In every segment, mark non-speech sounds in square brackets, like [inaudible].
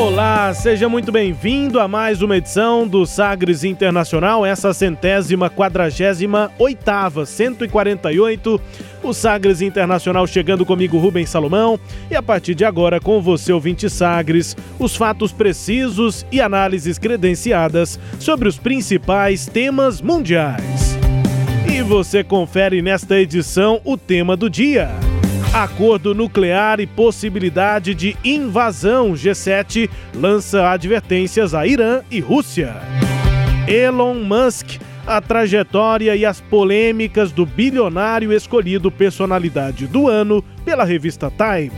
Olá, seja muito bem-vindo a mais uma edição do Sagres Internacional, essa centésima quadragésima oitava, 148. O Sagres Internacional chegando comigo, Rubens Salomão, e a partir de agora com você, ouvinte Sagres, os fatos precisos e análises credenciadas sobre os principais temas mundiais. E você confere nesta edição o tema do dia. Acordo nuclear e possibilidade de invasão. G7 lança advertências a Irã e Rússia. Elon Musk, a trajetória e as polêmicas do bilionário escolhido personalidade do ano pela revista Time.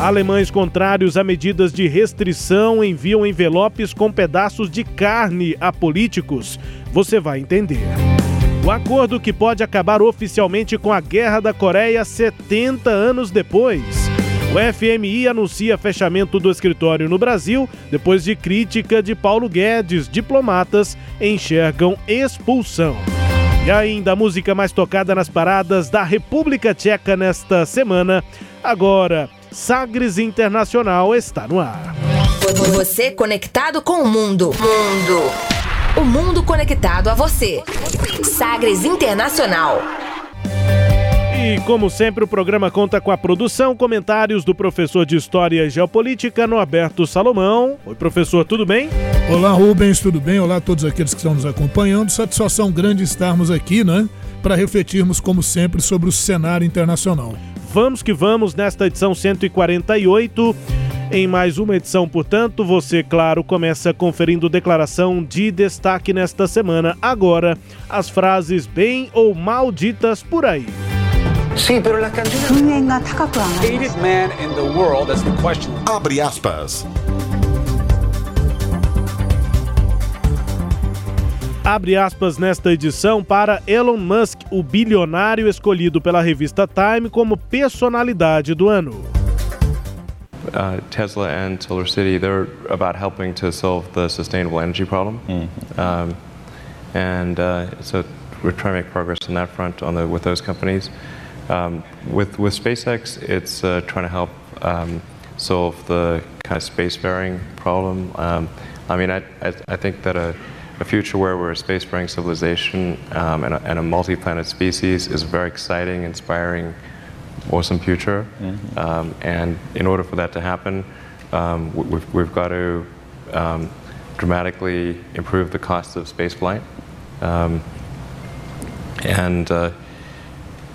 Alemães contrários a medidas de restrição enviam envelopes com pedaços de carne a políticos. Você vai entender. O acordo que pode acabar oficialmente com a Guerra da Coreia 70 anos depois. O FMI anuncia fechamento do escritório no Brasil depois de crítica de Paulo Guedes. Diplomatas enxergam expulsão. E ainda a música mais tocada nas paradas da República Tcheca nesta semana. Agora, Sagres Internacional está no ar. Você conectado com o mundo. Mundo. O mundo conectado a você. Sagres Internacional. E como sempre, o programa conta com a produção, comentários do professor de História e Geopolítica, Norberto Salomão. Oi, professor, tudo bem? Olá, Rubens, tudo bem? Olá a todos aqueles que estão nos acompanhando. Satisfação grande estarmos aqui, né? Para refletirmos, como sempre, sobre o cenário internacional. Vamos que vamos nesta edição 148. Em mais uma edição, portanto, você, claro, começa conferindo declaração de destaque nesta semana. Agora, as frases bem ou mal ditas por aí. Sim, pero la canción hated man Abre aspas nesta edição para Elon Musk, o bilionário escolhido pela revista Time como personalidade do ano. uh, Tesla and Solar City, they're about helping to solve the sustainable energy problem. Mm-hmm. Um, and uh, so we're trying to make progress on that front on the, with those companies. Um, with, with SpaceX, it's uh, trying to help um, solve the kind of spacefaring problem. Um, I mean, I, I, I, think that a, a, future where we're a space-faring civilization um, and a, and a multi-planet species is a very exciting, inspiring, awesome future. Mm-hmm. Um, and in order for that to happen, um, we've, we've, got to um, dramatically improve the cost of spaceflight. Um, and uh,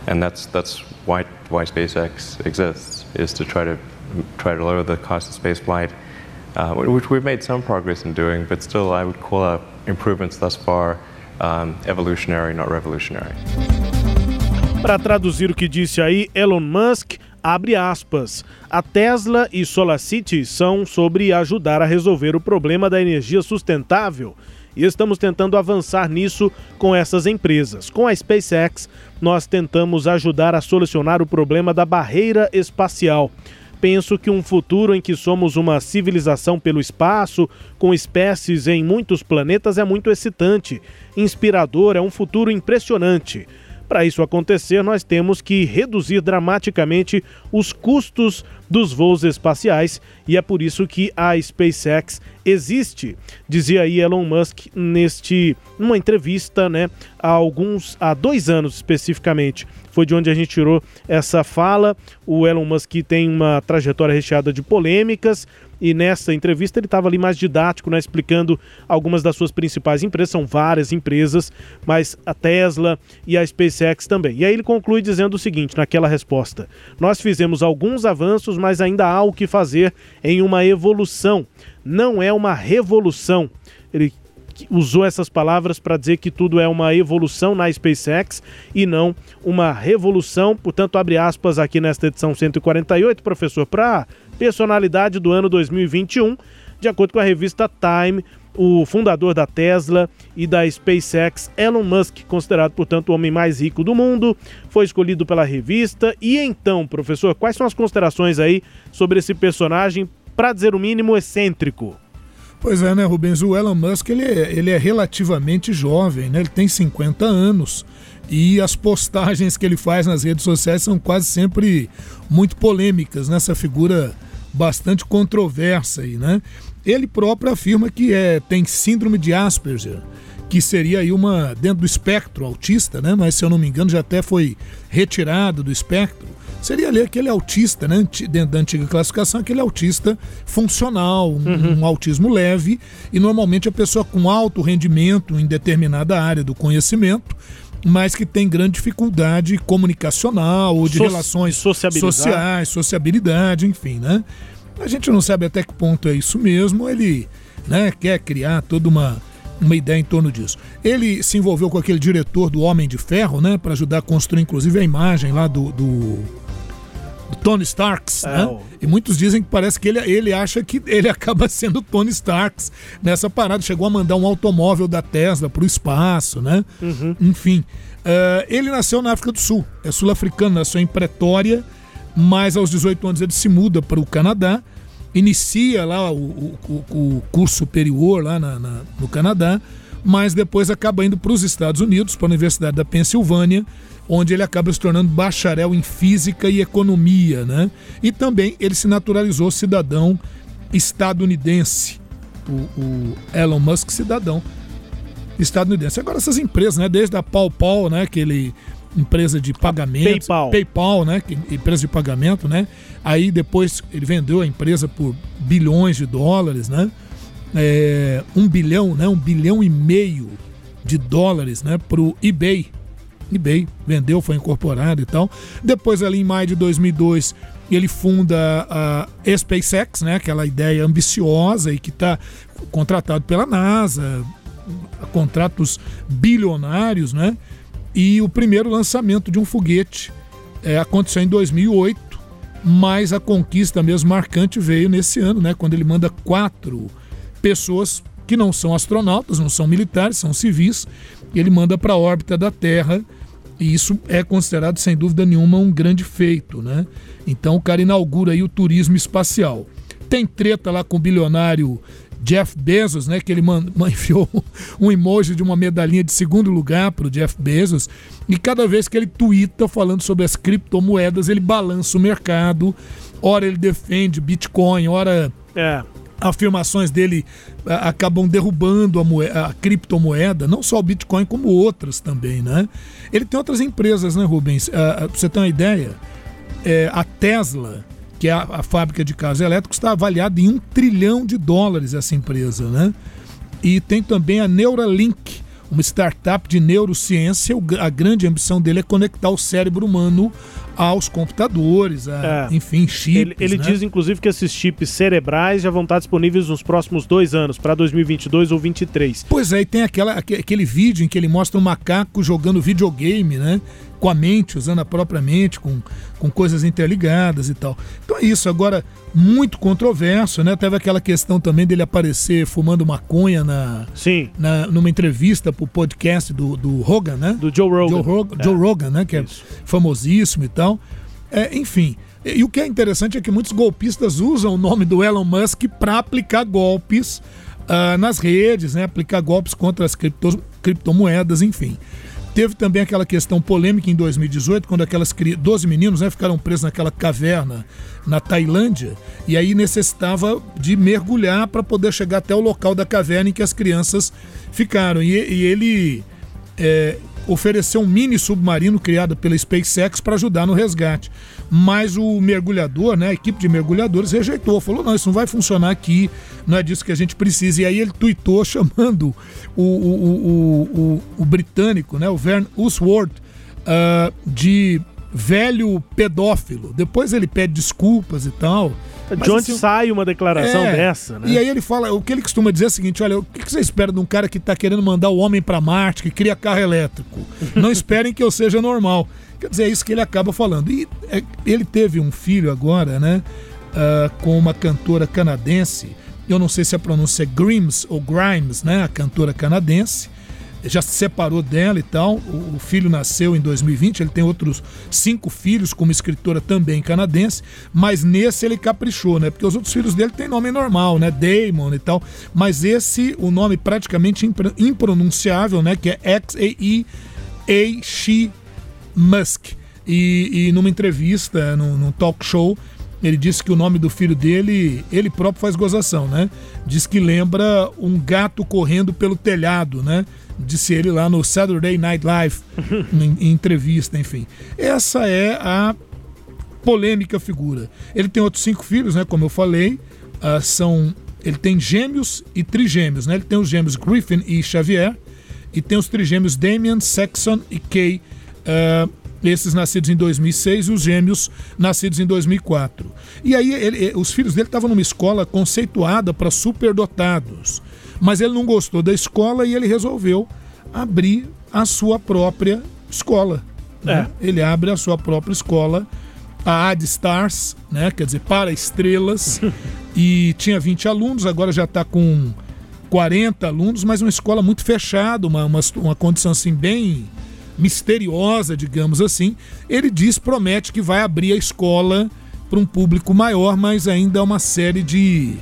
and that's that's why why SpaceX exists is to try to try to lower the cost of spaceflight, uh, which we've made some progress in doing, but still I would call out improvements thus far um, evolutionary, not revolutionary. Para traduzir o que disse aí Elon Musk, abre aspas. A Tesla e SolarCity são sobre ajudar a resolver o problema da energia sustentável e estamos tentando avançar nisso com essas empresas. Com a SpaceX, nós tentamos ajudar a solucionar o problema da barreira espacial. Penso que um futuro em que somos uma civilização pelo espaço, com espécies em muitos planetas, é muito excitante, inspirador, é um futuro impressionante. Para isso acontecer, nós temos que reduzir dramaticamente os custos dos voos espaciais e é por isso que a SpaceX existe, dizia aí Elon Musk neste numa entrevista, né, há alguns há dois anos especificamente. Foi de onde a gente tirou essa fala. O Elon Musk tem uma trajetória recheada de polêmicas, e nessa entrevista ele estava ali mais didático, né, explicando algumas das suas principais empresas, são várias empresas, mas a Tesla e a SpaceX também. E aí ele conclui dizendo o seguinte, naquela resposta: Nós fizemos alguns avanços, mas ainda há o que fazer em uma evolução, não é uma revolução. Ele usou essas palavras para dizer que tudo é uma evolução na SpaceX e não uma revolução. Portanto, abre aspas aqui nesta edição 148, professor, para personalidade do ano 2021, de acordo com a revista Time o fundador da Tesla e da SpaceX, Elon Musk, considerado, portanto, o homem mais rico do mundo, foi escolhido pela revista. E então, professor, quais são as considerações aí sobre esse personagem, para dizer o mínimo, excêntrico? Pois é, né, Rubens? O Elon Musk ele é, ele é relativamente jovem, né? Ele tem 50 anos e as postagens que ele faz nas redes sociais são quase sempre muito polêmicas nessa né? figura bastante controversa aí, né? Ele próprio afirma que é, tem síndrome de Asperger, que seria aí uma dentro do espectro autista, né? Mas se eu não me engano já até foi retirado do espectro. Seria ali aquele autista, né? Dentro da antiga classificação, aquele autista funcional, um, uhum. um autismo leve, e normalmente a pessoa com alto rendimento em determinada área do conhecimento, mas que tem grande dificuldade comunicacional ou de so relações sociais, sociabilidade, enfim, né? A gente não sabe até que ponto é isso mesmo. Ele né, quer criar toda uma, uma ideia em torno disso. Ele se envolveu com aquele diretor do Homem de Ferro, né, para ajudar a construir inclusive a imagem lá do, do, Tony Starks, é, né? E muitos dizem que parece que ele, ele acha que ele [laughs] acaba sendo Tony Starks nessa parada. Chegou a mandar um automóvel da Tesla para o espaço, né? Uhum. Enfim, uh, ele nasceu na África do Sul, é sul-africano, nasceu em Pretória mas aos 18 anos ele se muda para o Canadá, inicia lá o, o, o curso superior lá na, na, no Canadá, mas depois acaba indo para os Estados Unidos, para a Universidade da Pensilvânia, onde ele acaba se tornando bacharel em física e economia, né? E também ele se naturalizou cidadão estadunidense, o, o Elon Musk cidadão estadunidense. Agora essas empresas, né, desde a PayPal, né, que ele empresa de pagamento, PayPal, PayPal, né, empresa de pagamento, né? Aí depois ele vendeu a empresa por bilhões de dólares, né? É, um bilhão, né? Um bilhão e meio de dólares, né? Para o eBay. eBay vendeu, foi incorporado e tal. Depois ali em maio de 2002 ele funda a SpaceX, né? Aquela ideia ambiciosa e que está contratado pela NASA, contratos bilionários, né? E o primeiro lançamento de um foguete é, aconteceu em 2008, mas a conquista mesmo marcante veio nesse ano, né, quando ele manda quatro pessoas que não são astronautas, não são militares, são civis, ele manda para a órbita da Terra. E isso é considerado, sem dúvida nenhuma, um grande feito. Né? Então o cara inaugura aí o turismo espacial. Tem treta lá com o bilionário Jeff Bezos, né, que ele [laughs] enfiou um emoji de uma medalhinha de segundo lugar para o Jeff Bezos, e cada vez que ele twitta falando sobre as criptomoedas, ele balança o mercado, ora ele defende Bitcoin, ora é. Afirmações dele acabam derrubando a, moeda, a, criptomoeda, não só o Bitcoin, como outras também, né? Ele tem outras empresas, né, Rubens? Uh, você tem uma ideia? É, a Tesla que é a fábrica de carros elétricos, está avaliada em um trilhão de dólares essa empresa, né? E tem também a Neuralink, uma startup de neurociência. A grande ambição dele é conectar o cérebro humano aos computadores, a, é. enfim, chips. Ele, ele né? diz, inclusive, que esses chips cerebrais já vão estar disponíveis nos próximos dois anos, para 2022 ou 2023. Pois é, e tem aquela, aquele vídeo em que ele mostra um macaco jogando videogame, né? Com a mente, usando a própria mente, com, com coisas interligadas e tal. Então é isso. Agora, muito controverso, né? Teve aquela questão também dele aparecer fumando maconha na, Sim. na numa entrevista pro podcast do, do Rogan, né? Do Joe Rogan. Joe Rogan, é. Joe Rogan né? Que é isso. é famosíssimo e tal. É, enfim. E, e o que é interessante é que muitos golpistas usam o nome do Elon Musk para aplicar golpes uh, nas redes, né? Aplicar golpes contra as cripto, criptomoedas, enfim. Teve também aquela questão polêmica em 2018, quando aquelas 12 meninos né, ficaram presos naquela caverna na Tailândia, e aí necessitava de mergulhar para poder chegar até o local da caverna em que as crianças ficaram. E, e ele é, ofereceu um mini submarino criado pela SpaceX para ajudar no resgate. Mas o mergulhador, né, a equipe de mergulhadores rejeitou, falou: não, isso não vai funcionar aqui, não é disso que a gente precisa. E aí ele tuitou [laughs] chamando o, o, o, o, britânico, né, o Vern Usworth, uh, de velho pedófilo. Depois ele pede desculpas e tal. De onde assim, sai uma declaração é, dessa, né? E aí ele fala, o que ele costuma dizer é o seguinte: olha, o que você espera de um cara que está querendo mandar o homem para Marte, que cria carro elétrico? [laughs] Não esperem que eu seja normal. Quer dizer, é isso que ele acaba falando. E é, ele teve um filho agora, né? Uh, com uma cantora canadense. Eu não sei se a pronúncia é Grimes ou Grimes, né? A cantora canadense já se separou dela e tal. O, filho nasceu em 2020, ele tem outros cinco filhos como escritora também canadense, mas nesse ele caprichou, né? Porque os outros filhos dele têm nome normal, né? Damon e tal. Mas esse, o nome praticamente impronunciável, né? Que é X-A-E-A-She Musk. E, e numa entrevista, num, num talk show, ele disse que o nome do filho dele, ele próprio faz gozação, né? Diz que lembra um gato correndo pelo telhado, né? Disse ele lá no Saturday Night Live, [laughs] em, em entrevista, enfim. Essa é a polêmica figura. Ele tem outros cinco filhos, né? Como eu falei, uh, são ele tem gêmeos e trigêmeos, né? Ele tem os gêmeos Griffin e Xavier e tem os trigêmeos Damian, Saxon e Kay. Uh, esses nascidos em 2006 e os gêmeos nascidos em 2004. E aí ele, os filhos dele estavam numa escola conceituada para superdotados, mas ele não gostou da escola e ele resolveu abrir a sua própria escola. Né? É. Ele abre a sua própria escola, a Ad Stars, né? quer dizer, para estrelas, [laughs] e tinha 20 alunos, agora já está com 40 alunos, mas uma escola muito fechada, uma, uma, uma condição assim bem misteriosa, digamos assim. Ele diz, promete que vai abrir a escola para um público maior, mas ainda há uma série de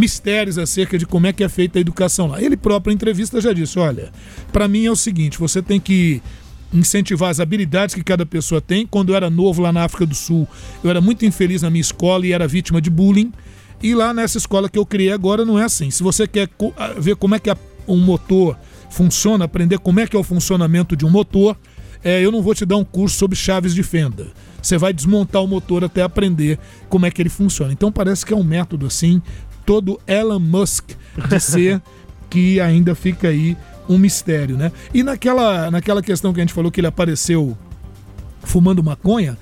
mistérios acerca de como é que é feita a educação lá. Ele próprio em entrevista já disse, olha, para mim é o seguinte, você tem que incentivar as habilidades que cada pessoa tem. Quando eu era novo lá na África do Sul, eu era muito infeliz na minha escola e era vítima de bullying. E lá nessa escola que eu criei agora não é assim. Se você quer ver como é que um motor funciona, aprender como é que é o funcionamento de um motor, é, eu não vou te dar um curso sobre chaves de fenda. Você vai desmontar o motor até aprender como é que ele funciona. Então parece que é um método assim, todo Elon Musk de ser, [laughs] que ainda fica aí um mistério, né? E naquela, naquela questão que a gente falou que ele apareceu fumando maconha,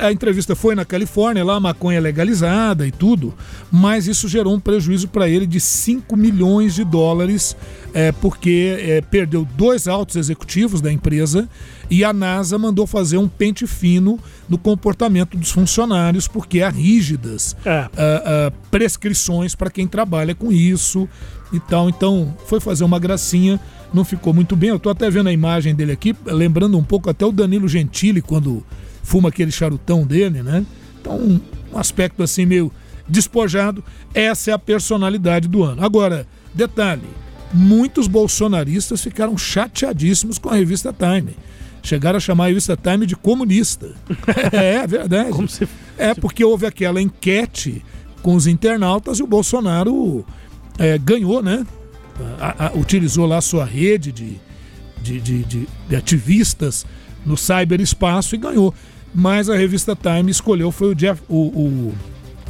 a entrevista foi na Califórnia, lá a maconha é legalizada e tudo, mas isso gerou um prejuízo para ele de 5 milhões de dólares, é, porque é, perdeu dois altos executivos da empresa e a NASA mandou fazer um pente fino no comportamento dos funcionários, porque há rígidas é. prescrições para quem trabalha com isso e tal. Então foi fazer uma gracinha não ficou muito bem. Eu estou até vendo a imagem dele aqui, lembrando um pouco até o Danilo Gentili quando fuma aquele charutão dele, né? Então, um, um aspecto assim meio despojado. Essa é a personalidade do ano. Agora, detalhe: muitos bolsonaristas ficaram chateadíssimos com a revista Time. Chegaram a chamar a revista Time de comunista. [laughs] é, é verdade. Se... É porque houve aquela enquete com os internautas e o Bolsonaro é, ganhou, né? A, a, utilizou lá a sua rede de, de, de, de, de ativistas no cyberespaço e ganhou mas a revista Time escolheu foi o Jeff, o, o,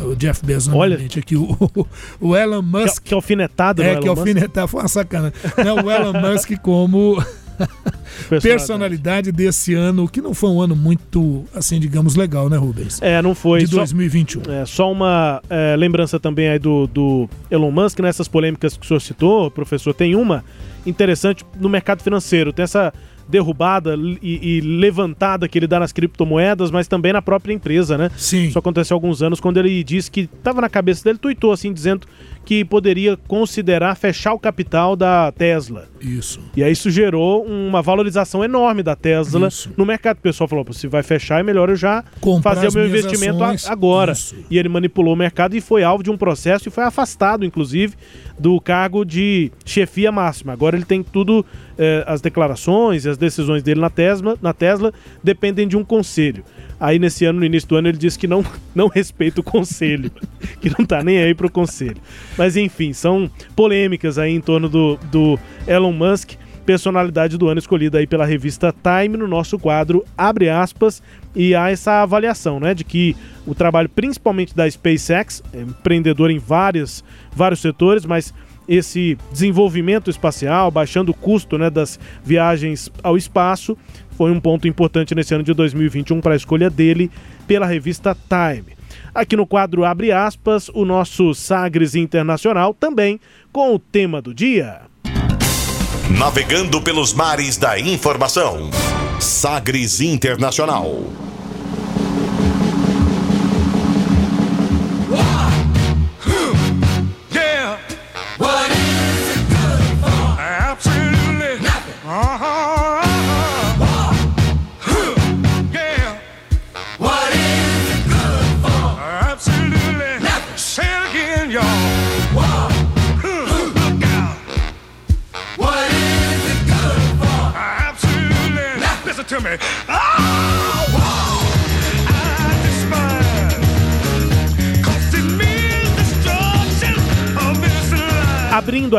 o Jeff Bezos, Olha, aqui, o, [laughs] o Elon Musk. Que, que alfinetado, É, que alfinetado, foi uma sacana. né, o Elon Musk como [laughs] personalidade desse ano, que não foi um ano muito, assim, digamos, legal, né, Rubens? É, não foi. De 2021. Só, é, só uma é, lembrança também aí do, do Elon Musk, nessas polêmicas que o senhor citou, professor, tem uma interessante no mercado financeiro. Tem essa derrubada e, e, levantada que ele dá nas criptomoedas, mas também na própria empresa, né? Sim. Isso aconteceu há alguns anos quando ele disse que estava na cabeça dele, tuitou assim, dizendo que poderia considerar fechar o capital da Tesla. Isso. E aí isso gerou uma valorização enorme da Tesla isso. no mercado. O pessoal falou: se vai fechar, é melhor eu já Comprar fazer o meu investimento ações. agora. Isso. E ele manipulou o mercado e foi alvo de um processo e foi afastado, inclusive, do cargo de chefia máxima. Agora ele tem tudo, eh, as declarações e as decisões dele na Tesla, na Tesla dependem de um conselho. Aí nesse ano, no início do ano, ele disse que não, [laughs] não respeita o conselho, [laughs] que não tá nem aí pro conselho. Mas enfim, são polêmicas aí em torno do, do Elon Musk, personalidade do ano escolhida aí pela revista Time no nosso quadro Abre aspas e há essa avaliação, né, de que o trabalho principalmente da SpaceX, é empreendedor em várias, vários setores, mas esse desenvolvimento espacial, baixando o custo né, das viagens ao espaço, foi um ponto importante nesse ano de 2021 para a escolha dele pela revista Time. Aqui no quadro Abre aspas, o nosso Sagres Internacional também com o tema do dia. Navegando pelos mares da informação. Sagres Internacional.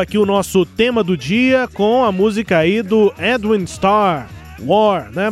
Aqui o nosso tema do dia com a música aí do Edwin Starr, War, né?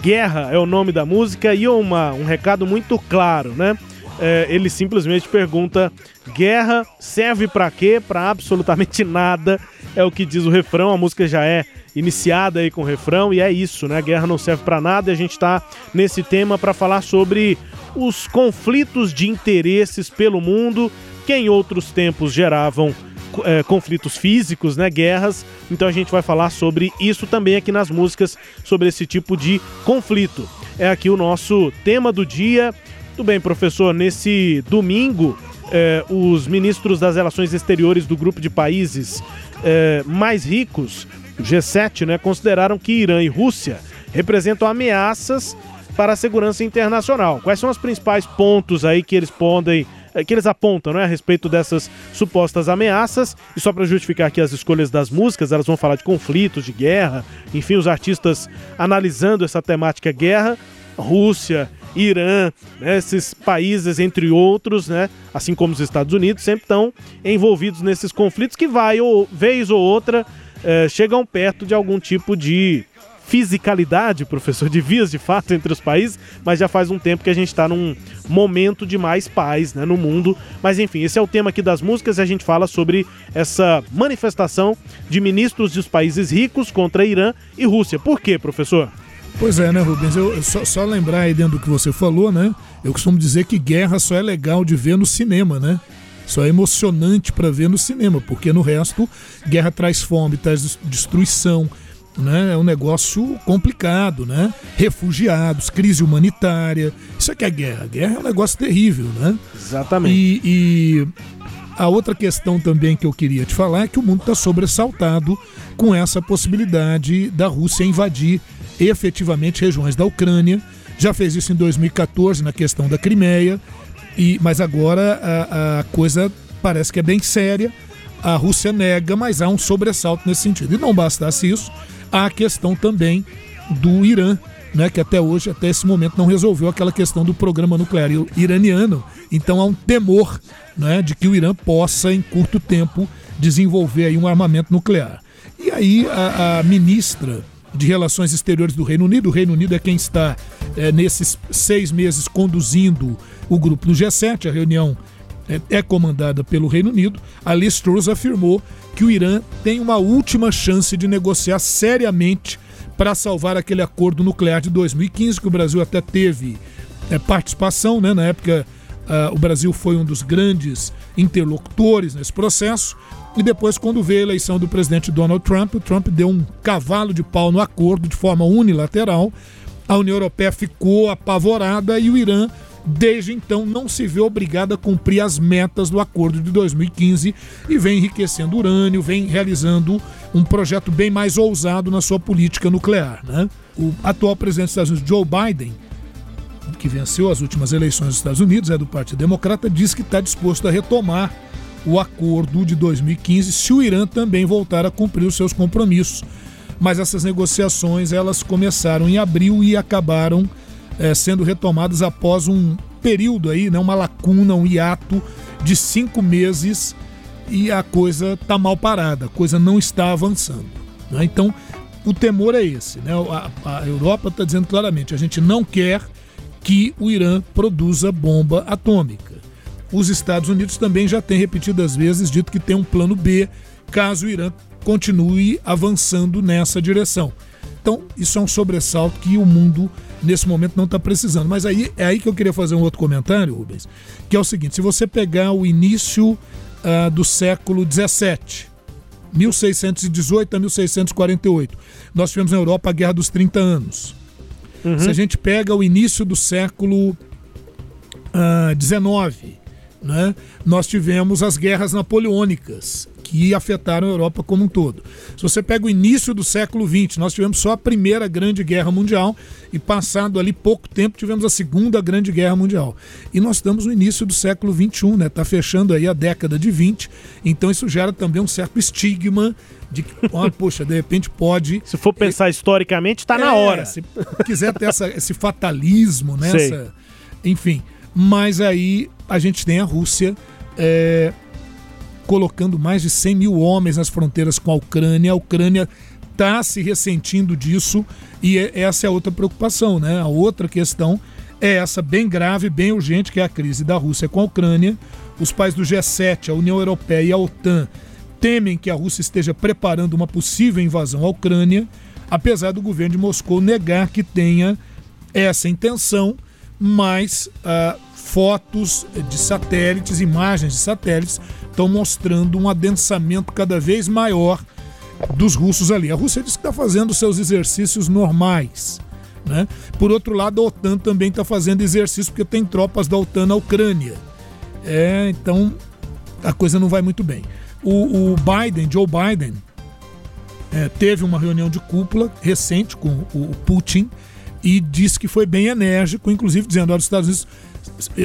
Guerra é o nome da música e uma, um recado muito claro, né? É, ele simplesmente pergunta: guerra serve para quê? Para absolutamente [laughs] nada. É o que diz o refrão. A música já é iniciada aí com o refrão e é isso, né? Guerra não serve para nada e a gente está nesse tema para falar sobre os conflitos de interesses pelo mundo que em outros tempos geravam é, conflitos físicos, né, guerras. Então a gente vai falar sobre isso também aqui nas músicas, sobre esse tipo de conflito. É aqui o nosso tema do dia. Tudo bem, professor, nesse domingo, é, os ministros das relações exteriores do grupo de países é, mais ricos o G7, né, consideraram que Irã e Rússia representam ameaças para a segurança internacional. Quais são os principais pontos aí que eles podem que eles apontam né, a respeito dessas supostas ameaças. E só para justificar aqui as escolhas das músicas, elas vão falar de conflitos, de guerra, enfim, os artistas analisando essa temática guerra. Rússia, Irã, né, esses países, entre outros, né, assim como os Estados Unidos, sempre estão envolvidos nesses conflitos que vai, ou vez ou outra, é, chegam perto de algum tipo de fisicalidade, professor, de vias de fato entre os países, mas já faz um tempo que a gente está num momento de mais paz né, no mundo. Mas enfim, esse é o tema aqui das músicas e a gente fala sobre essa manifestação de ministros dos países ricos contra Irã e Rússia. Por quê, professor? Pois é, né, Rubens? Eu, só, só lembrar aí dentro do que você falou, né? Eu costumo dizer que guerra só é legal de ver no cinema, né? Só é emocionante para ver no cinema, porque no resto, guerra traz fome, traz destruição, né? É um negócio complicado, né? Refugiados, crise humanitária. Isso aqui é guerra. Guerra é um negócio terrível, né? Exatamente. E, e a outra questão também que eu queria te falar é que o mundo está sobressaltado com essa possibilidade da Rússia invadir efetivamente regiões da Ucrânia. Já fez isso em 2014 na questão da Crimeia. E, mas agora a, a coisa parece que é bem séria. A Rússia nega, mas há um sobressalto nesse sentido. E não bastasse isso, há a questão também do Irã, né, que até hoje, até esse momento, não resolveu aquela questão do programa nuclear iraniano. Então há um temor né, de que o Irã possa, em curto tempo, desenvolver aí um armamento nuclear. E aí a, a ministra de Relações Exteriores do Reino Unido. O Reino Unido é quem está é, nesses seis meses conduzindo o grupo do G7. A reunião é, é comandada pelo Reino Unido. A Liz Truss afirmou que o Irã tem uma última chance de negociar seriamente para salvar aquele acordo nuclear de 2015, que o Brasil até teve é, participação, né? Na época, uh, o Brasil foi um dos grandes interlocutores nesse processo. E depois, quando veio a eleição do presidente Donald Trump, o Trump deu um cavalo de pau no acordo de forma unilateral. A União Europeia ficou apavorada e o Irã, desde então, não se vê obrigado a cumprir as metas do acordo de 2015 e vem enriquecendo urânio, vem realizando um projeto bem mais ousado na sua política nuclear. Né? O atual presidente dos Estados Unidos, Joe Biden, que venceu as últimas eleições dos Estados Unidos, é do Partido Democrata, diz que está disposto a retomar o acordo de 2015 se o Irã também voltar a cumprir os seus compromissos. Mas essas negociações elas começaram em abril e acabaram é, sendo retomadas após um período aí, né, uma lacuna, um hiato de cinco meses e a coisa está mal parada, a coisa não está avançando. Né? Então o temor é esse. Né? A, a Europa está dizendo claramente: a gente não quer que o Irã produza bomba atômica. Os Estados Unidos também já têm repetidas vezes dito que tem um plano B caso o Irã continue avançando nessa direção. Então, isso é um sobressalto que o mundo nesse momento não está precisando. Mas aí é aí que eu queria fazer um outro comentário, Rubens, que é o seguinte: se você pegar o início uh, do século XVII, 1618 a 1648, nós tivemos na Europa a Guerra dos 30 Anos. Uhum. Se a gente pega o início do século XIX, né, nós tivemos as guerras napoleônicas que afetaram a Europa como um todo. Se você pega o início do século XX, nós tivemos só a primeira grande guerra mundial e passado ali pouco tempo tivemos a segunda grande guerra mundial. E nós estamos no início do século XXI, né? Está fechando aí a década de 20, então isso gera também um certo estigma de que, oh, [laughs] poxa, de repente pode. Se for pensar historicamente, está é, na hora. Se quiser ter essa, esse fatalismo, né? Essa, enfim. Mas aí a gente tem a Rússia é, colocando mais de 100 mil homens nas fronteiras com a Ucrânia. A Ucrânia está se ressentindo disso e é, essa é a outra preocupação, né? A outra questão é essa bem grave, bem urgente, que é a crise da Rússia com a Ucrânia. Os países do G7, a União Europeia e a OTAN temem que a Rússia esteja preparando uma possível invasão à Ucrânia, apesar do governo de Moscou negar que tenha essa intenção, mas uh, fotos de satélites, imagens de satélites, estão mostrando um adensamento cada vez maior dos russos ali. A Rússia diz que está fazendo seus exercícios normais. Né? Por outro lado, a OTAN também está fazendo exercício porque tem tropas da OTAN na Ucrânia. É, então a coisa não vai muito bem. O, o Biden, Joe Biden, é, teve uma reunião de cúpula recente com o, o Putin e disse que foi bem enérgico, inclusive dizendo: olha, os Estados Unidos,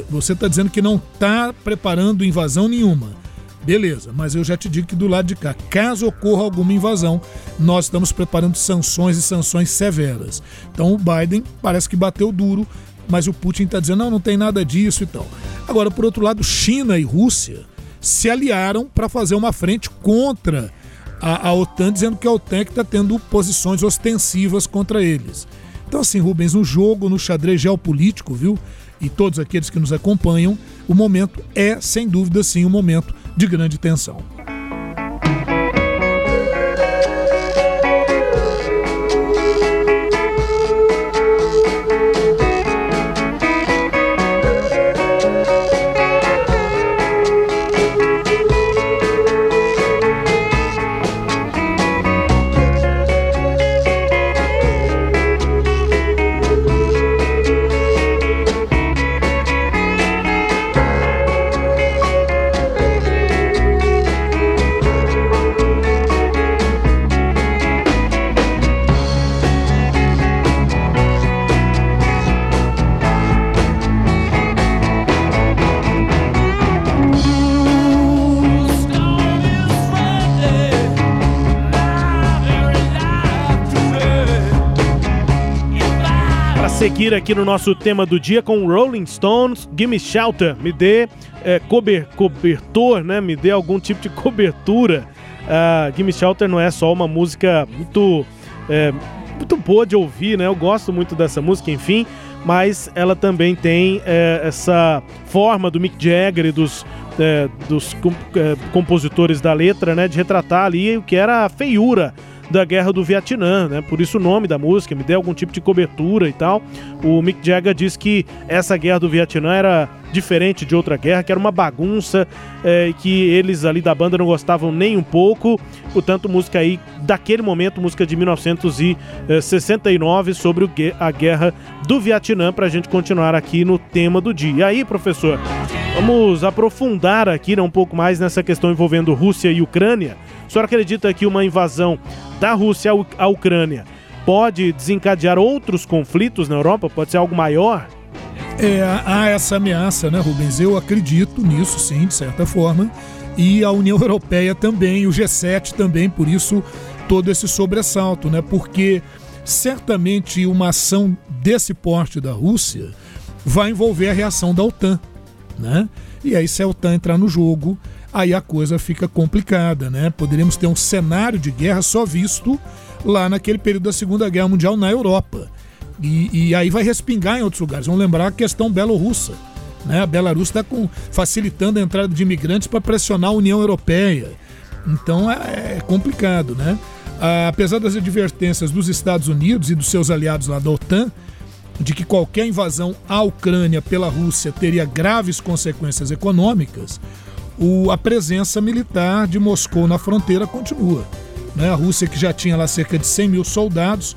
você está dizendo que não está preparando invasão nenhuma. Beleza, mas eu já te digo que do lado de cá, caso ocorra alguma invasão, nós estamos preparando sanções e sanções severas. Então o Biden parece que bateu duro, mas o Putin está dizendo: não, não tem nada disso e tal. Agora, por outro lado, China e Rússia se aliaram para fazer uma frente contra a, a, OTAN, dizendo que a OTAN é está tendo posições ostensivas contra eles. Então, assim, Rubens, no jogo, no xadrez geopolítico, viu? E todos aqueles que nos acompanham, o momento é, sem dúvida, sim, um momento de grande tensão. Seguir aqui no nosso tema do dia com Rolling Stones, Gimme Shelter, me dê é, cober, cobertor, né? Me dê algum tipo de cobertura. Uh, Gimme Shelter não é só uma música muito, é, muito boa de ouvir, né? Eu gosto muito dessa música, enfim, mas ela também tem é, essa forma do Mick Jagger e dos, é, dos é, compositores da letra, né? De retratar ali o que era a feiura da guerra do Vietnã, né? Por isso o nome da música, me dê algum tipo de cobertura e tal. O Mick Jagger diz que essa guerra do Vietnã era diferente de outra guerra, que era uma bagunça, é, que eles ali da banda não gostavam nem um pouco. Portanto, música aí daquele momento, música de 1969 sobre a guerra do Vietnã, para a gente continuar aqui no tema do dia. E aí, professor, vamos aprofundar aqui né, um pouco mais nessa questão envolvendo Rússia e Ucrânia. O senhor acredita que uma invasão da Rússia à Ucrânia pode desencadear outros conflitos na Europa? Pode ser algo maior? É, há essa ameaça, né, Rubens? Eu acredito nisso, sim, de certa forma. E a União [laughs] Europeia também, o G7 também, por isso todo esse sobressalto, né? Porque certamente uma ação desse porte da Rússia vai envolver a reação da OTAN, né? E aí se a OTAN entrar no jogo, aí a coisa fica complicada, né? Poderíamos ter um cenário de guerra só visto lá naquele período da Segunda Guerra Mundial na Europa. E, e aí vai respingar em outros lugares. Vamos lembrar a questão belorrussa. Né? A Belarus está facilitando a entrada de imigrantes para pressionar a União Europeia. Então é, é complicado, né? Ah, apesar das advertências dos Estados Unidos e dos seus aliados lá da OTAN, de que qualquer invasão à Ucrânia pela Rússia teria graves consequências econômicas, o, a presença militar de Moscou na fronteira continua. Né? A Rússia, que já tinha lá cerca de 100 mil soldados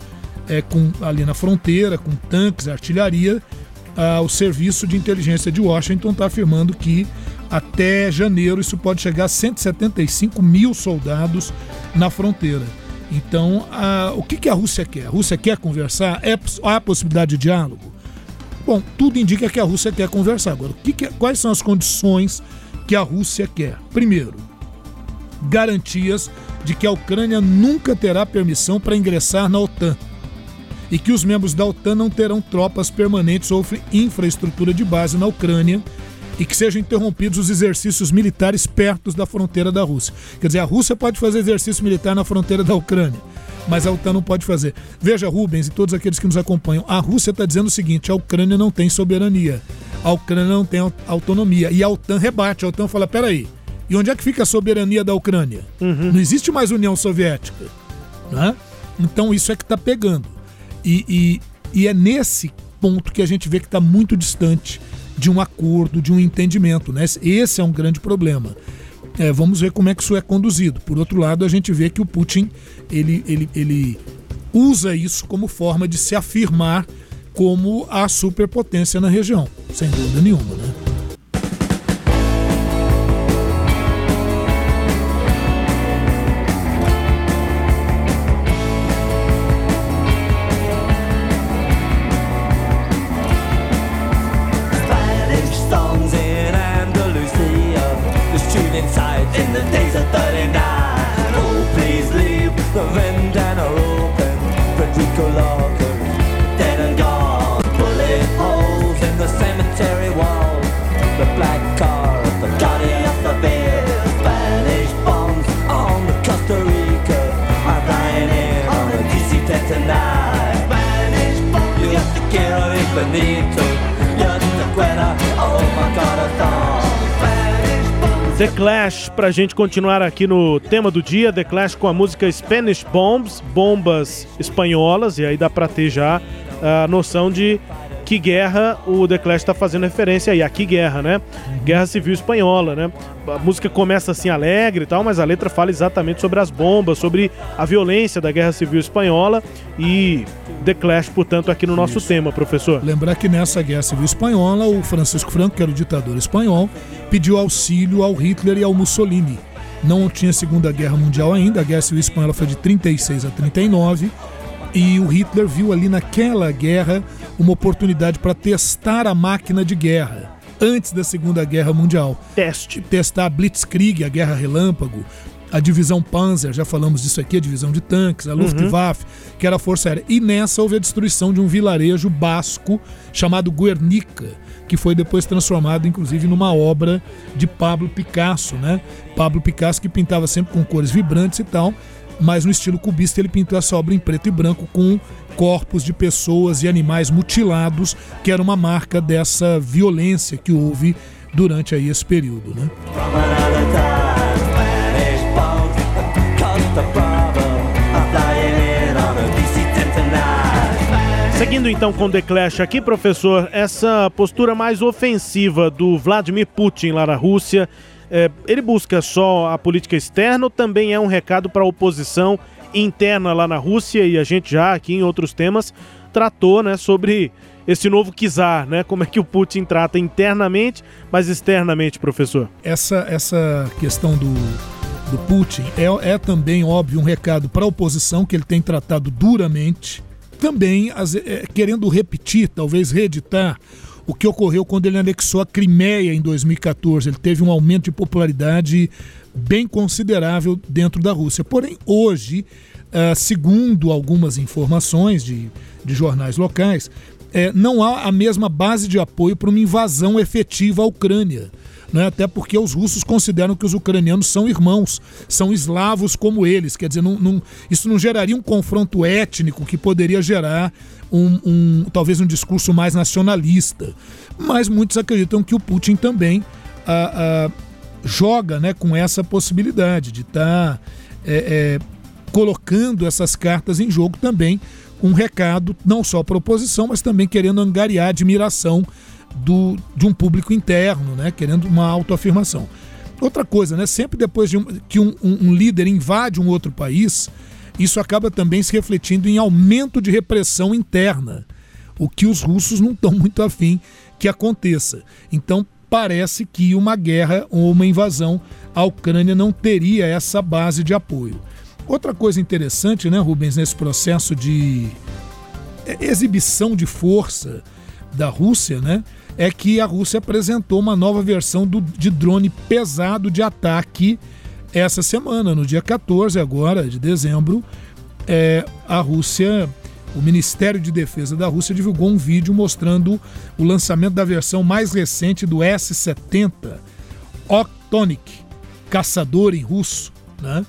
é, com, ali na fronteira, com tanques, artilharia, ah, o serviço de inteligência de Washington está afirmando que até janeiro isso pode chegar a 175 mil soldados na fronteira. Então, a, o que, que a Rússia quer? A Rússia quer conversar? É, há possibilidade de diálogo? Bom, tudo indica que a Rússia quer conversar. Agora, que que, quais são as condições que a Rússia quer? Primeiro, garantias de que a Ucrânia nunca terá permissão para ingressar na OTAN e que os membros da OTAN não terão tropas permanentes ou infraestrutura de base na Ucrânia e que sejam interrompidos os exercícios militares perto da fronteira da Rússia. Quer dizer, a Rússia pode fazer exercício militar na fronteira da Ucrânia, mas a OTAN não pode fazer. Veja, Rubens e todos aqueles que nos acompanham, a Rússia está dizendo o seguinte: a Ucrânia não tem soberania, a Ucrânia não tem autonomia. E a OTAN rebate, a OTAN fala: peraí, e onde é que fica a soberania da Ucrânia? Uhum. Não existe mais União Soviética. Né? Então isso é que está pegando. E, e, e é nesse ponto que a gente vê que está muito distante de um acordo, de um entendimento. Né? Esse é um grande problema. É, vamos ver como é que isso é conduzido. Por outro lado, a gente vê que o Putin ele, ele, ele usa isso como forma de se afirmar como a superpotência na região, sem dúvida nenhuma. Né? Clash, pra gente continuar aqui no tema do dia, The Clash com a música Spanish Bombs, bombas espanholas, e aí dá pra ter já a noção de que guerra o The Clash está fazendo referência aí, a que guerra, né? Guerra Civil Espanhola, né? A música começa assim alegre e tal, mas a letra fala exatamente sobre as bombas, sobre a violência da Guerra Civil Espanhola e The Clash, portanto, aqui no nosso Isso. tema, professor. Lembrar que nessa Guerra Civil Espanhola, o Francisco Franco, que era o ditador espanhol, pediu auxílio ao Hitler e ao Mussolini. Não tinha Segunda Guerra Mundial ainda, a Guerra Civil Espanhola foi de 36 a 39 e o Hitler viu ali naquela guerra uma oportunidade para testar a máquina de guerra antes da Segunda Guerra Mundial. Teste. Testar a Blitzkrieg, a Guerra Relâmpago, a divisão Panzer, já falamos disso aqui, a divisão de tanques, a Luftwaffe, uhum. que era a Força Aérea. E nessa houve a destruição de um vilarejo basco chamado Guernica, que foi depois transformado, inclusive, numa obra de Pablo Picasso, né? Pablo Picasso que pintava sempre com cores vibrantes e tal mas no estilo cubista ele pintou essa obra em preto e branco com corpos de pessoas e animais mutilados, que era uma marca dessa violência que houve durante aí esse período, né? Seguindo então com The Clash aqui, professor, essa postura mais ofensiva do Vladimir Putin lá na Rússia é, ele busca só a política externa ou também é um recado para a oposição interna lá na Rússia? E a gente já aqui em outros temas tratou né, sobre esse novo czar, né? Como é que o Putin trata internamente, mas externamente, professor? Essa, essa questão do, do Putin é, é também, óbvio, um recado para a oposição que ele tem tratado duramente, também as, é, querendo repetir, talvez reeditar o que ocorreu quando ele anexou a Crimeia em 2014. Ele teve um aumento de popularidade bem considerável dentro da Rússia. Porém, hoje, uh, segundo algumas informações de, de jornais locais, é, não há a mesma base de apoio para uma invasão efetiva à Ucrânia né? até porque os russos consideram que os ucranianos são irmãos, são eslavos como eles. Quer dizer, não, não, isso não geraria um confronto étnico que poderia gerar um, um, talvez um discurso mais nacionalista. Mas muitos acreditam que o Putin também a, a, joga né, com essa possibilidade de estar tá, é, é, colocando essas cartas em jogo também um recado, não só para a oposição, mas também querendo angariar admiração do, de um público interno, né? querendo uma autoafirmação. Outra coisa, né? sempre depois de um, que um, um líder invade um outro país, isso acaba também se refletindo em aumento de repressão interna, o que os russos não estão muito afim que aconteça. Então, parece que uma guerra ou uma invasão à Ucrânia não teria essa base de apoio. Outra coisa interessante, né, Rubens, nesse processo de exibição de força da Rússia, né, é que a Rússia apresentou uma nova versão do, de drone pesado de ataque essa semana, no dia 14 agora de dezembro. É, a Rússia, o Ministério de Defesa da Rússia divulgou um vídeo mostrando o lançamento da versão mais recente do S-70 Octonic, caçador em russo, né?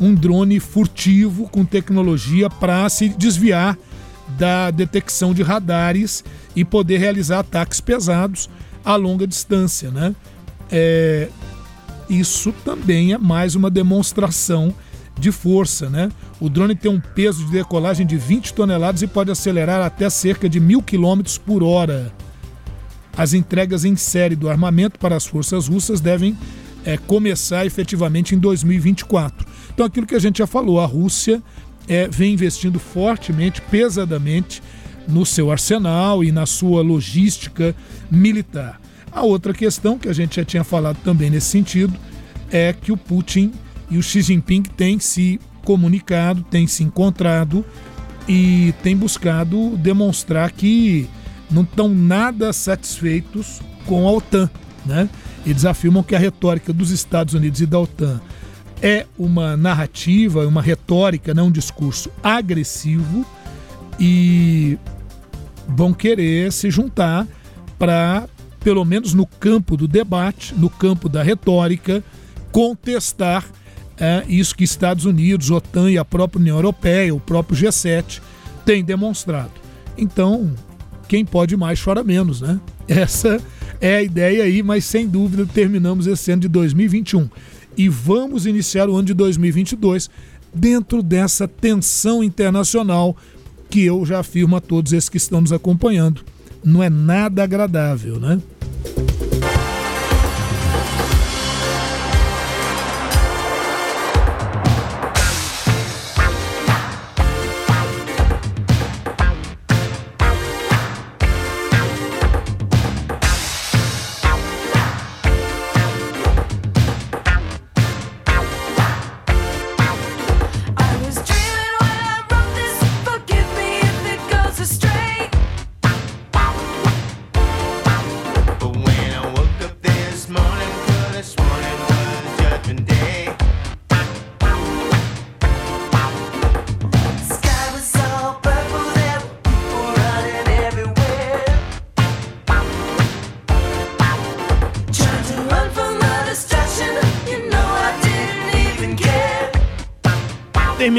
um drone furtivo com tecnologia para se desviar da detecção de radares e poder realizar ataques pesados a longa distância. Né? É, isso também é mais uma demonstração de força. Né? O drone tem um peso de decolagem de 20 toneladas e pode acelerar até cerca de mil quilômetros por hora. As entregas em série do armamento para as forças russas devem é, começar efetivamente em 2024. Então, aquilo que a gente já falou, a Rússia é, vem investindo fortemente, pesadamente no seu arsenal e na sua logística militar. A outra questão que a gente já tinha falado também nesse sentido é que o Putin e o Xi Jinping têm se comunicado, têm se encontrado e têm buscado demonstrar que não estão nada satisfeitos com a OTAN. Né? Eles afirmam que a retórica dos Estados Unidos e da OTAN é uma narrativa, uma retórica, não um discurso agressivo e vão querer se juntar para, pelo menos no campo do debate, no campo da retórica, contestar é, isso que Estados Unidos, OTAN e a própria União Europeia, o próprio G7 têm demonstrado. Então, quem pode mais chora menos, né? [laughs] Essa é a ideia aí, mas sem dúvida terminamos esse ano de 2021 e vamos iniciar o ano de 2022 dentro dessa tensão internacional que eu já afirmo a todos esses que estão nos acompanhando. Não é nada agradável, né?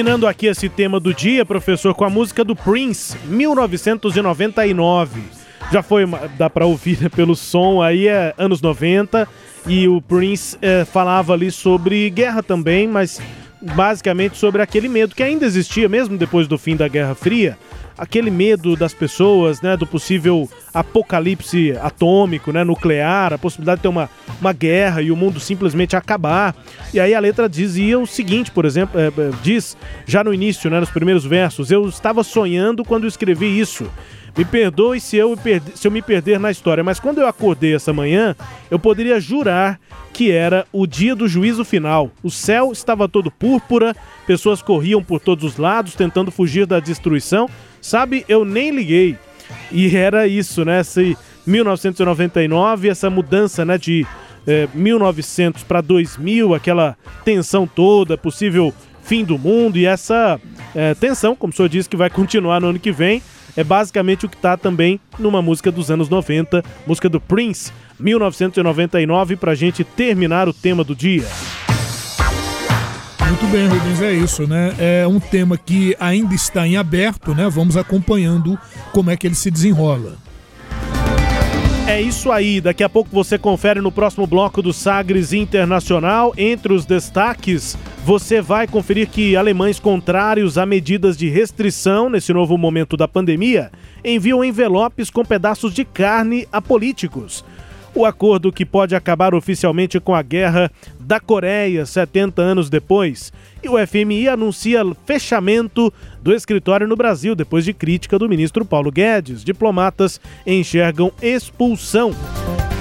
Terminando aqui esse tema do dia, professor, com a música do Prince, 1999. Já foi, dá para ouvir né, pelo som aí, é anos 90, e o Prince é, falava ali sobre guerra também, mas basicamente sobre aquele medo que ainda existia, mesmo depois do fim da Guerra Fria, aquele medo das pessoas, né, do possível apocalipse atômico, né, nuclear, a possibilidade de ter uma, uma guerra e o mundo simplesmente acabar. E aí a letra dizia o seguinte, por exemplo, é, é, diz já no início, né, nos primeiros versos, eu estava sonhando quando escrevi isso. Me perdoe se eu, se eu me perder na história, mas quando eu acordei essa manhã, eu poderia jurar que era o dia do juízo final. O céu estava todo púrpura, pessoas corriam por todos os lados tentando fugir da destruição. Sabe, eu nem liguei. E era isso, né? Esse 1999, essa mudança, né, de eh, 1900 para 2000, aquela tensão toda, possível fim do mundo e essa eh, tensão, como o senhor disse, que vai [laughs] continuar no ano que vem é basicamente o que está também numa música dos anos 90, música do Prince, 1999, para gente terminar o tema do dia. Muito bem, Rubens, é isso, né? É um tema que ainda está em aberto, né? Vamos acompanhando como é que ele se desenrola. É isso aí, daqui a pouco você confere no próximo bloco do Sagres Internacional. Entre os destaques, você vai conferir que alemães contrários a medidas de restrição nesse novo momento da pandemia enviam envelopes com pedaços de carne a políticos. O acordo que pode acabar oficialmente com a guerra da Coreia 70 anos depois. E o FMI anuncia fechamento do escritório no Brasil depois de crítica do ministro Paulo Guedes. Diplomatas enxergam expulsão.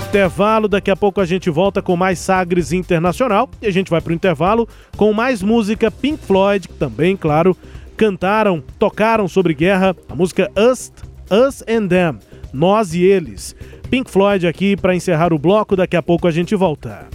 Intervalo, daqui a pouco a gente volta com mais Sagres Internacional e a gente vai para o intervalo com mais música Pink Floyd, que também, claro, cantaram, tocaram sobre guerra, a música Us, Us and Them, Nós e Eles. Pink Floyd aqui para encerrar o bloco, daqui a pouco a gente volta.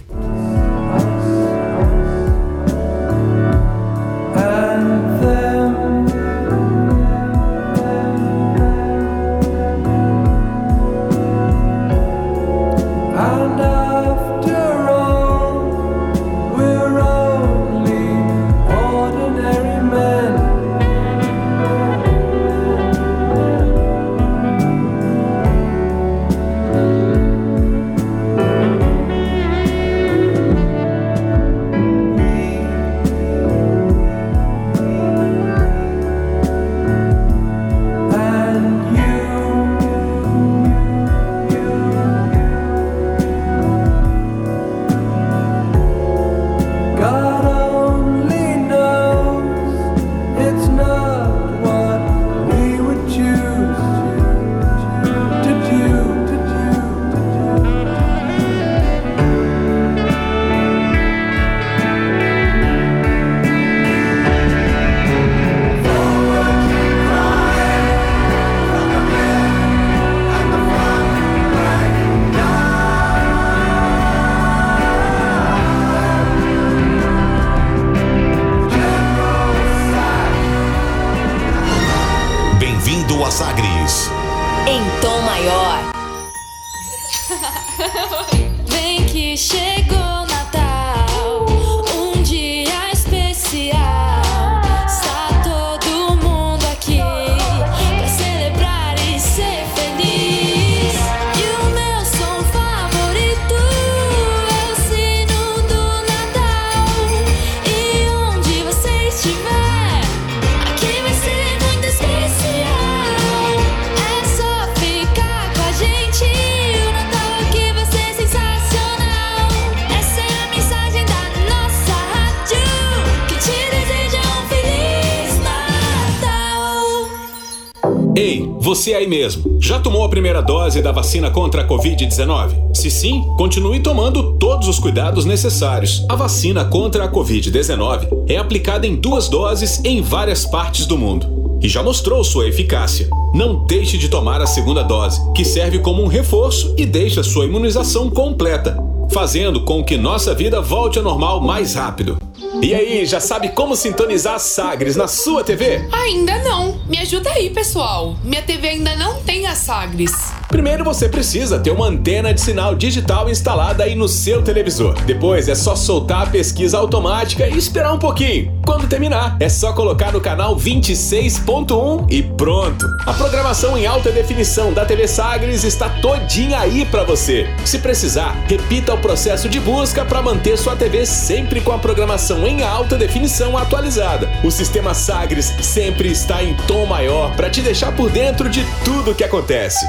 Você aí mesmo, já tomou a primeira dose da vacina contra a Covid-19? Se sim, continue tomando todos os cuidados necessários. A vacina contra a Covid-19 é aplicada em duas doses em várias partes do mundo e já mostrou sua eficácia. Não deixe de tomar a segunda dose, que serve como um reforço e deixa sua imunização completa, fazendo com que nossa vida volte ao normal mais rápido. E aí, já sabe como sintonizar Sagres na sua TV? Ainda não. Me ajuda aí, pessoal. Minha TV ainda não tem a Sagres. Primeiro você precisa ter uma antena de sinal digital instalada aí no seu televisor. Depois é só soltar a pesquisa automática e esperar um pouquinho. Quando terminar, é só colocar no canal 26.1 e pronto. A programação em alta definição da TV Sagres está todinha aí para você. Se precisar, repita o processo de busca para manter sua TV sempre com a programação em alta definição atualizada. O sistema Sagres sempre está em tom maior para te deixar por dentro de tudo que acontece.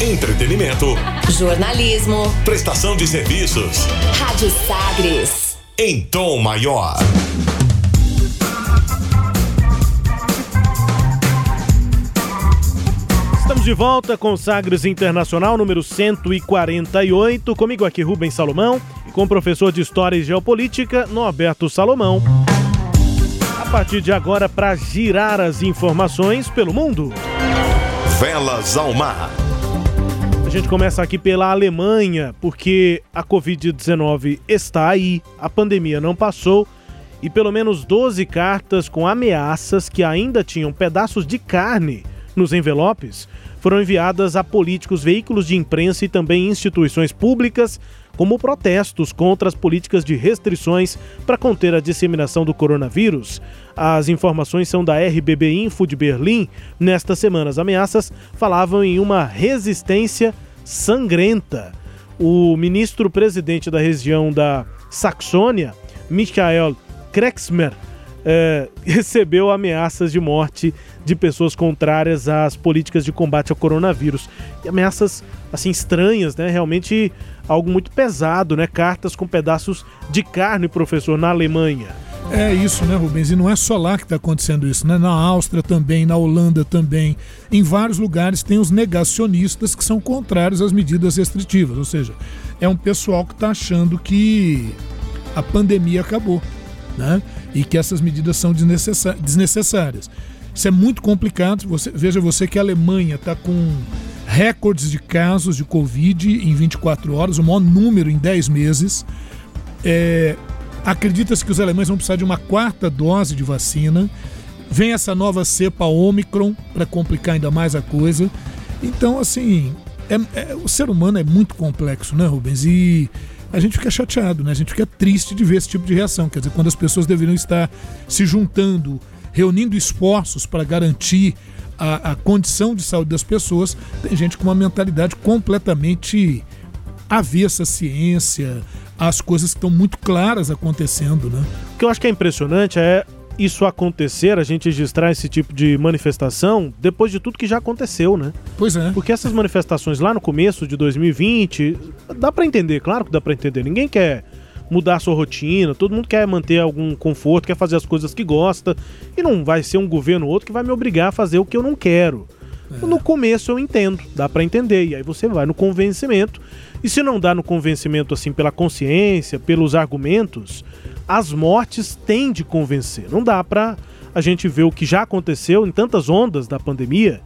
Entretenimento. Jornalismo. Prestação de serviços. Rádio Sagres. Em tom maior. Estamos de volta com Sagres Internacional número 148. Comigo aqui Rubens Salomão e com o professor de História e Geopolítica Norberto Salomão. A partir de agora, para girar as informações pelo mundo. Velas ao mar gente começa aqui pela Alemanha, porque a Covid-19 está aí, a pandemia não passou e pelo menos 12 cartas com ameaças que ainda tinham pedaços de carne nos envelopes foram enviadas a políticos, veículos de imprensa e também instituições públicas como protestos contra as políticas de restrições para conter a disseminação do coronavírus. As informações são da RBB Info de Berlim. Nesta semana, as ameaças falavam em uma resistência sangrenta. O ministro-presidente da região da Saxônia, Michael Krexmer, é, [laughs] recebeu ameaças de morte de pessoas contrárias às políticas de combate ao coronavírus. E ameaças assim estranhas, né? Realmente algo muito pesado, né? Cartas com pedaços de carne, professor, na Alemanha. É isso, né, Rubens? E não é só lá que está acontecendo isso, né? Na Áustria também, na Holanda também. Em vários lugares tem os negacionistas que são contrários às medidas restritivas. Ou seja, é um pessoal que está achando que a pandemia acabou, né? E que essas medidas são desnecessárias. Isso é muito complicado. Você, veja você que a Alemanha está com recordes de casos de Covid em 24 horas, o maior número em 10 meses. É, Acredita-se que os alemães vão precisar de uma quarta dose de vacina. Vem essa nova cepa Omicron para complicar ainda mais a coisa. Então, assim, é, é, o ser humano é muito complexo, né, Rubens? E a gente fica chateado, né? A gente fica triste de ver esse tipo de reação. Quer dizer, quando as pessoas deveriam estar se juntando, reunindo esforços para garantir a, a condição de saúde das pessoas, tem gente com uma mentalidade completamente avessa à ciência, as coisas estão muito claras acontecendo, né? O que eu acho que é impressionante é isso acontecer, a gente registrar esse tipo de manifestação depois de tudo que já aconteceu, né? Pois é. Porque essas manifestações lá no começo de 2020, dá para entender, claro que dá para entender. Ninguém quer mudar a sua rotina, todo mundo quer manter algum conforto, quer fazer as coisas que gosta, e não vai ser um governo ou outro que vai me obrigar a fazer o que eu não quero. É. No começo eu entendo, dá para entender, e aí você vai no convencimento e se não dá no convencimento assim pela consciência, pelos argumentos, as mortes têm de convencer. Não dá para a gente ver o que já aconteceu em tantas ondas da pandemia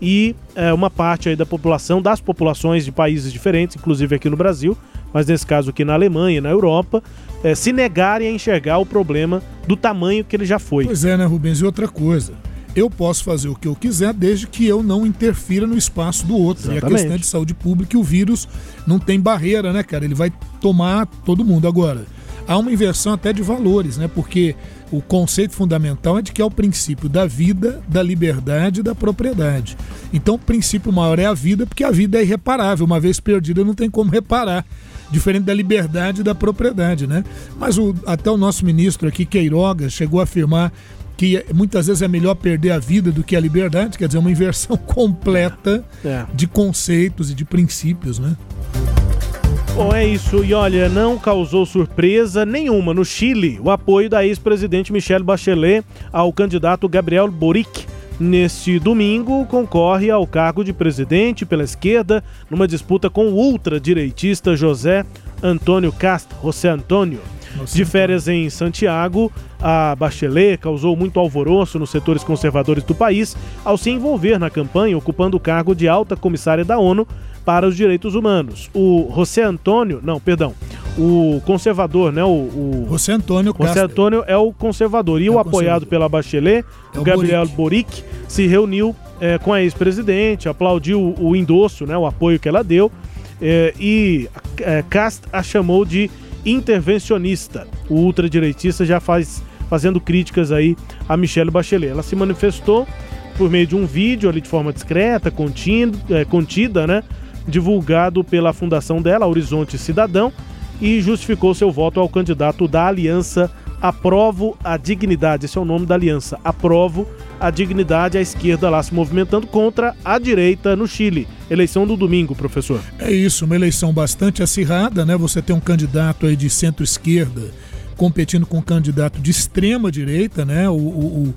e é, uma parte aí da população, das populações de países diferentes, inclusive aqui no Brasil, mas nesse caso aqui na Alemanha e na Europa, é, se negarem a enxergar o problema do tamanho que ele já foi. Pois é, né, Rubens? E outra coisa, eu posso fazer o que eu quiser desde que eu não interfira no espaço do outro. Exatamente. E a questão é de saúde pública e o vírus não tem barreira, né, cara? Ele vai tomar todo mundo. Agora, há uma inversão até de valores, né? Porque o conceito fundamental é de que é o princípio da vida, da liberdade e da propriedade. Então, o princípio maior é a vida, porque a vida é irreparável. Uma vez perdida, não tem como reparar diferente da liberdade e da propriedade, né? Mas o, até o nosso ministro aqui, Queiroga, chegou a afirmar que muitas vezes é melhor perder a vida do que a liberdade, quer dizer, uma inversão [laughs] completa é. de conceitos e de princípios, né? Bom, é isso. E olha, não causou surpresa nenhuma no Chile o apoio da ex-presidente Michelle Bachelet ao candidato Gabriel Boric. Neste domingo, concorre ao cargo de presidente pela esquerda numa disputa com o ultradireitista José Antônio Castro, José Antônio. De férias em Santiago, a Bachelet causou muito alvoroço nos setores conservadores do país ao se envolver na campanha, ocupando o cargo de alta comissária da ONU para os Direitos Humanos. O José Antônio, não, perdão, o conservador, né? O, o José Antônio José Antônio é o conservador. E é o, apoiado pela Bachelet, é o Gabriel Boric, Boric se reuniu é, com a ex-presidente, aplaudiu o, endosso, né? O apoio que ela deu. É, e é, Cast a chamou de intervencionista. O ultradireitista já faz fazendo críticas aí a Michelle Bachelet. Ela se manifestou por meio de um vídeo ali de forma discreta, contido, é, contida, né? Divulgado pela fundação dela, Horizonte Cidadão, e justificou seu voto ao candidato da Aliança Aprovo a Dignidade. Esse é o nome da aliança. Aprovo a Dignidade, a esquerda lá se movimentando contra a direita no Chile. Eleição do domingo, professor. É isso, uma eleição bastante acirrada, né? Você tem um candidato aí de centro-esquerda competindo com um candidato de extrema direita, né? O, o,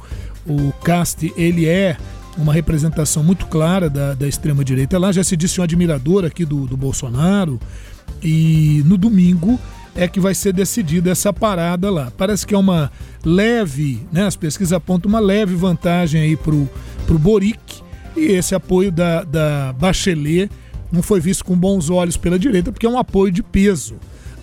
o, o Casti, ele é uma representação muito clara da, da extrema direita. Lá já se disse um admirador aqui do, do Bolsonaro. E no domingo é que vai ser decidida essa parada lá. Parece que é uma leve, né? As pesquisas apontam uma leve vantagem aí pro, pro Boric e esse apoio da, da Bachelet não foi visto com bons olhos pela direita porque é um apoio de peso,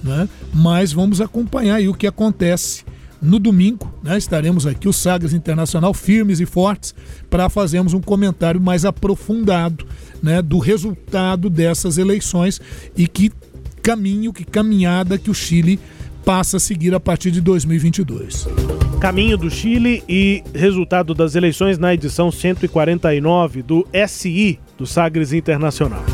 né? Mas vamos acompanhar aí o que acontece no domingo, né, estaremos aqui, o Sagres Internacional, firmes e fortes, para fazermos um comentário mais aprofundado né, do resultado dessas eleições e que caminho, que caminhada que o Chile passa a seguir a partir de 2022. Caminho do Chile e resultado das eleições na edição 149 do SI, do Sagres Internacional.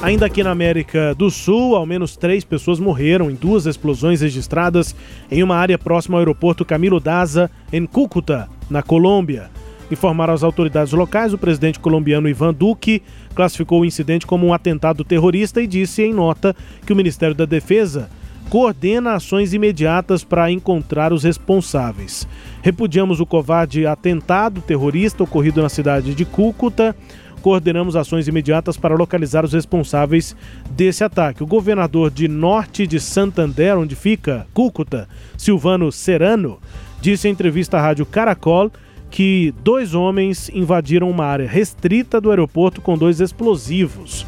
Ainda aqui na América do Sul, ao menos três pessoas morreram em duas explosões registradas em uma área próxima ao aeroporto Camilo Daza, em Cúcuta, na Colômbia. Informaram as autoridades locais, o presidente colombiano Ivan Duque classificou o incidente como um atentado terrorista e disse em nota que o Ministério da Defesa coordena ações imediatas para encontrar os responsáveis. Repudiamos o covarde atentado terrorista ocorrido na cidade de Cúcuta. Coordenamos ações imediatas para localizar os responsáveis desse ataque. O governador de norte de Santander, onde fica Cúcuta, Silvano Serrano, disse em entrevista à rádio Caracol que dois homens invadiram uma área restrita do aeroporto com dois explosivos.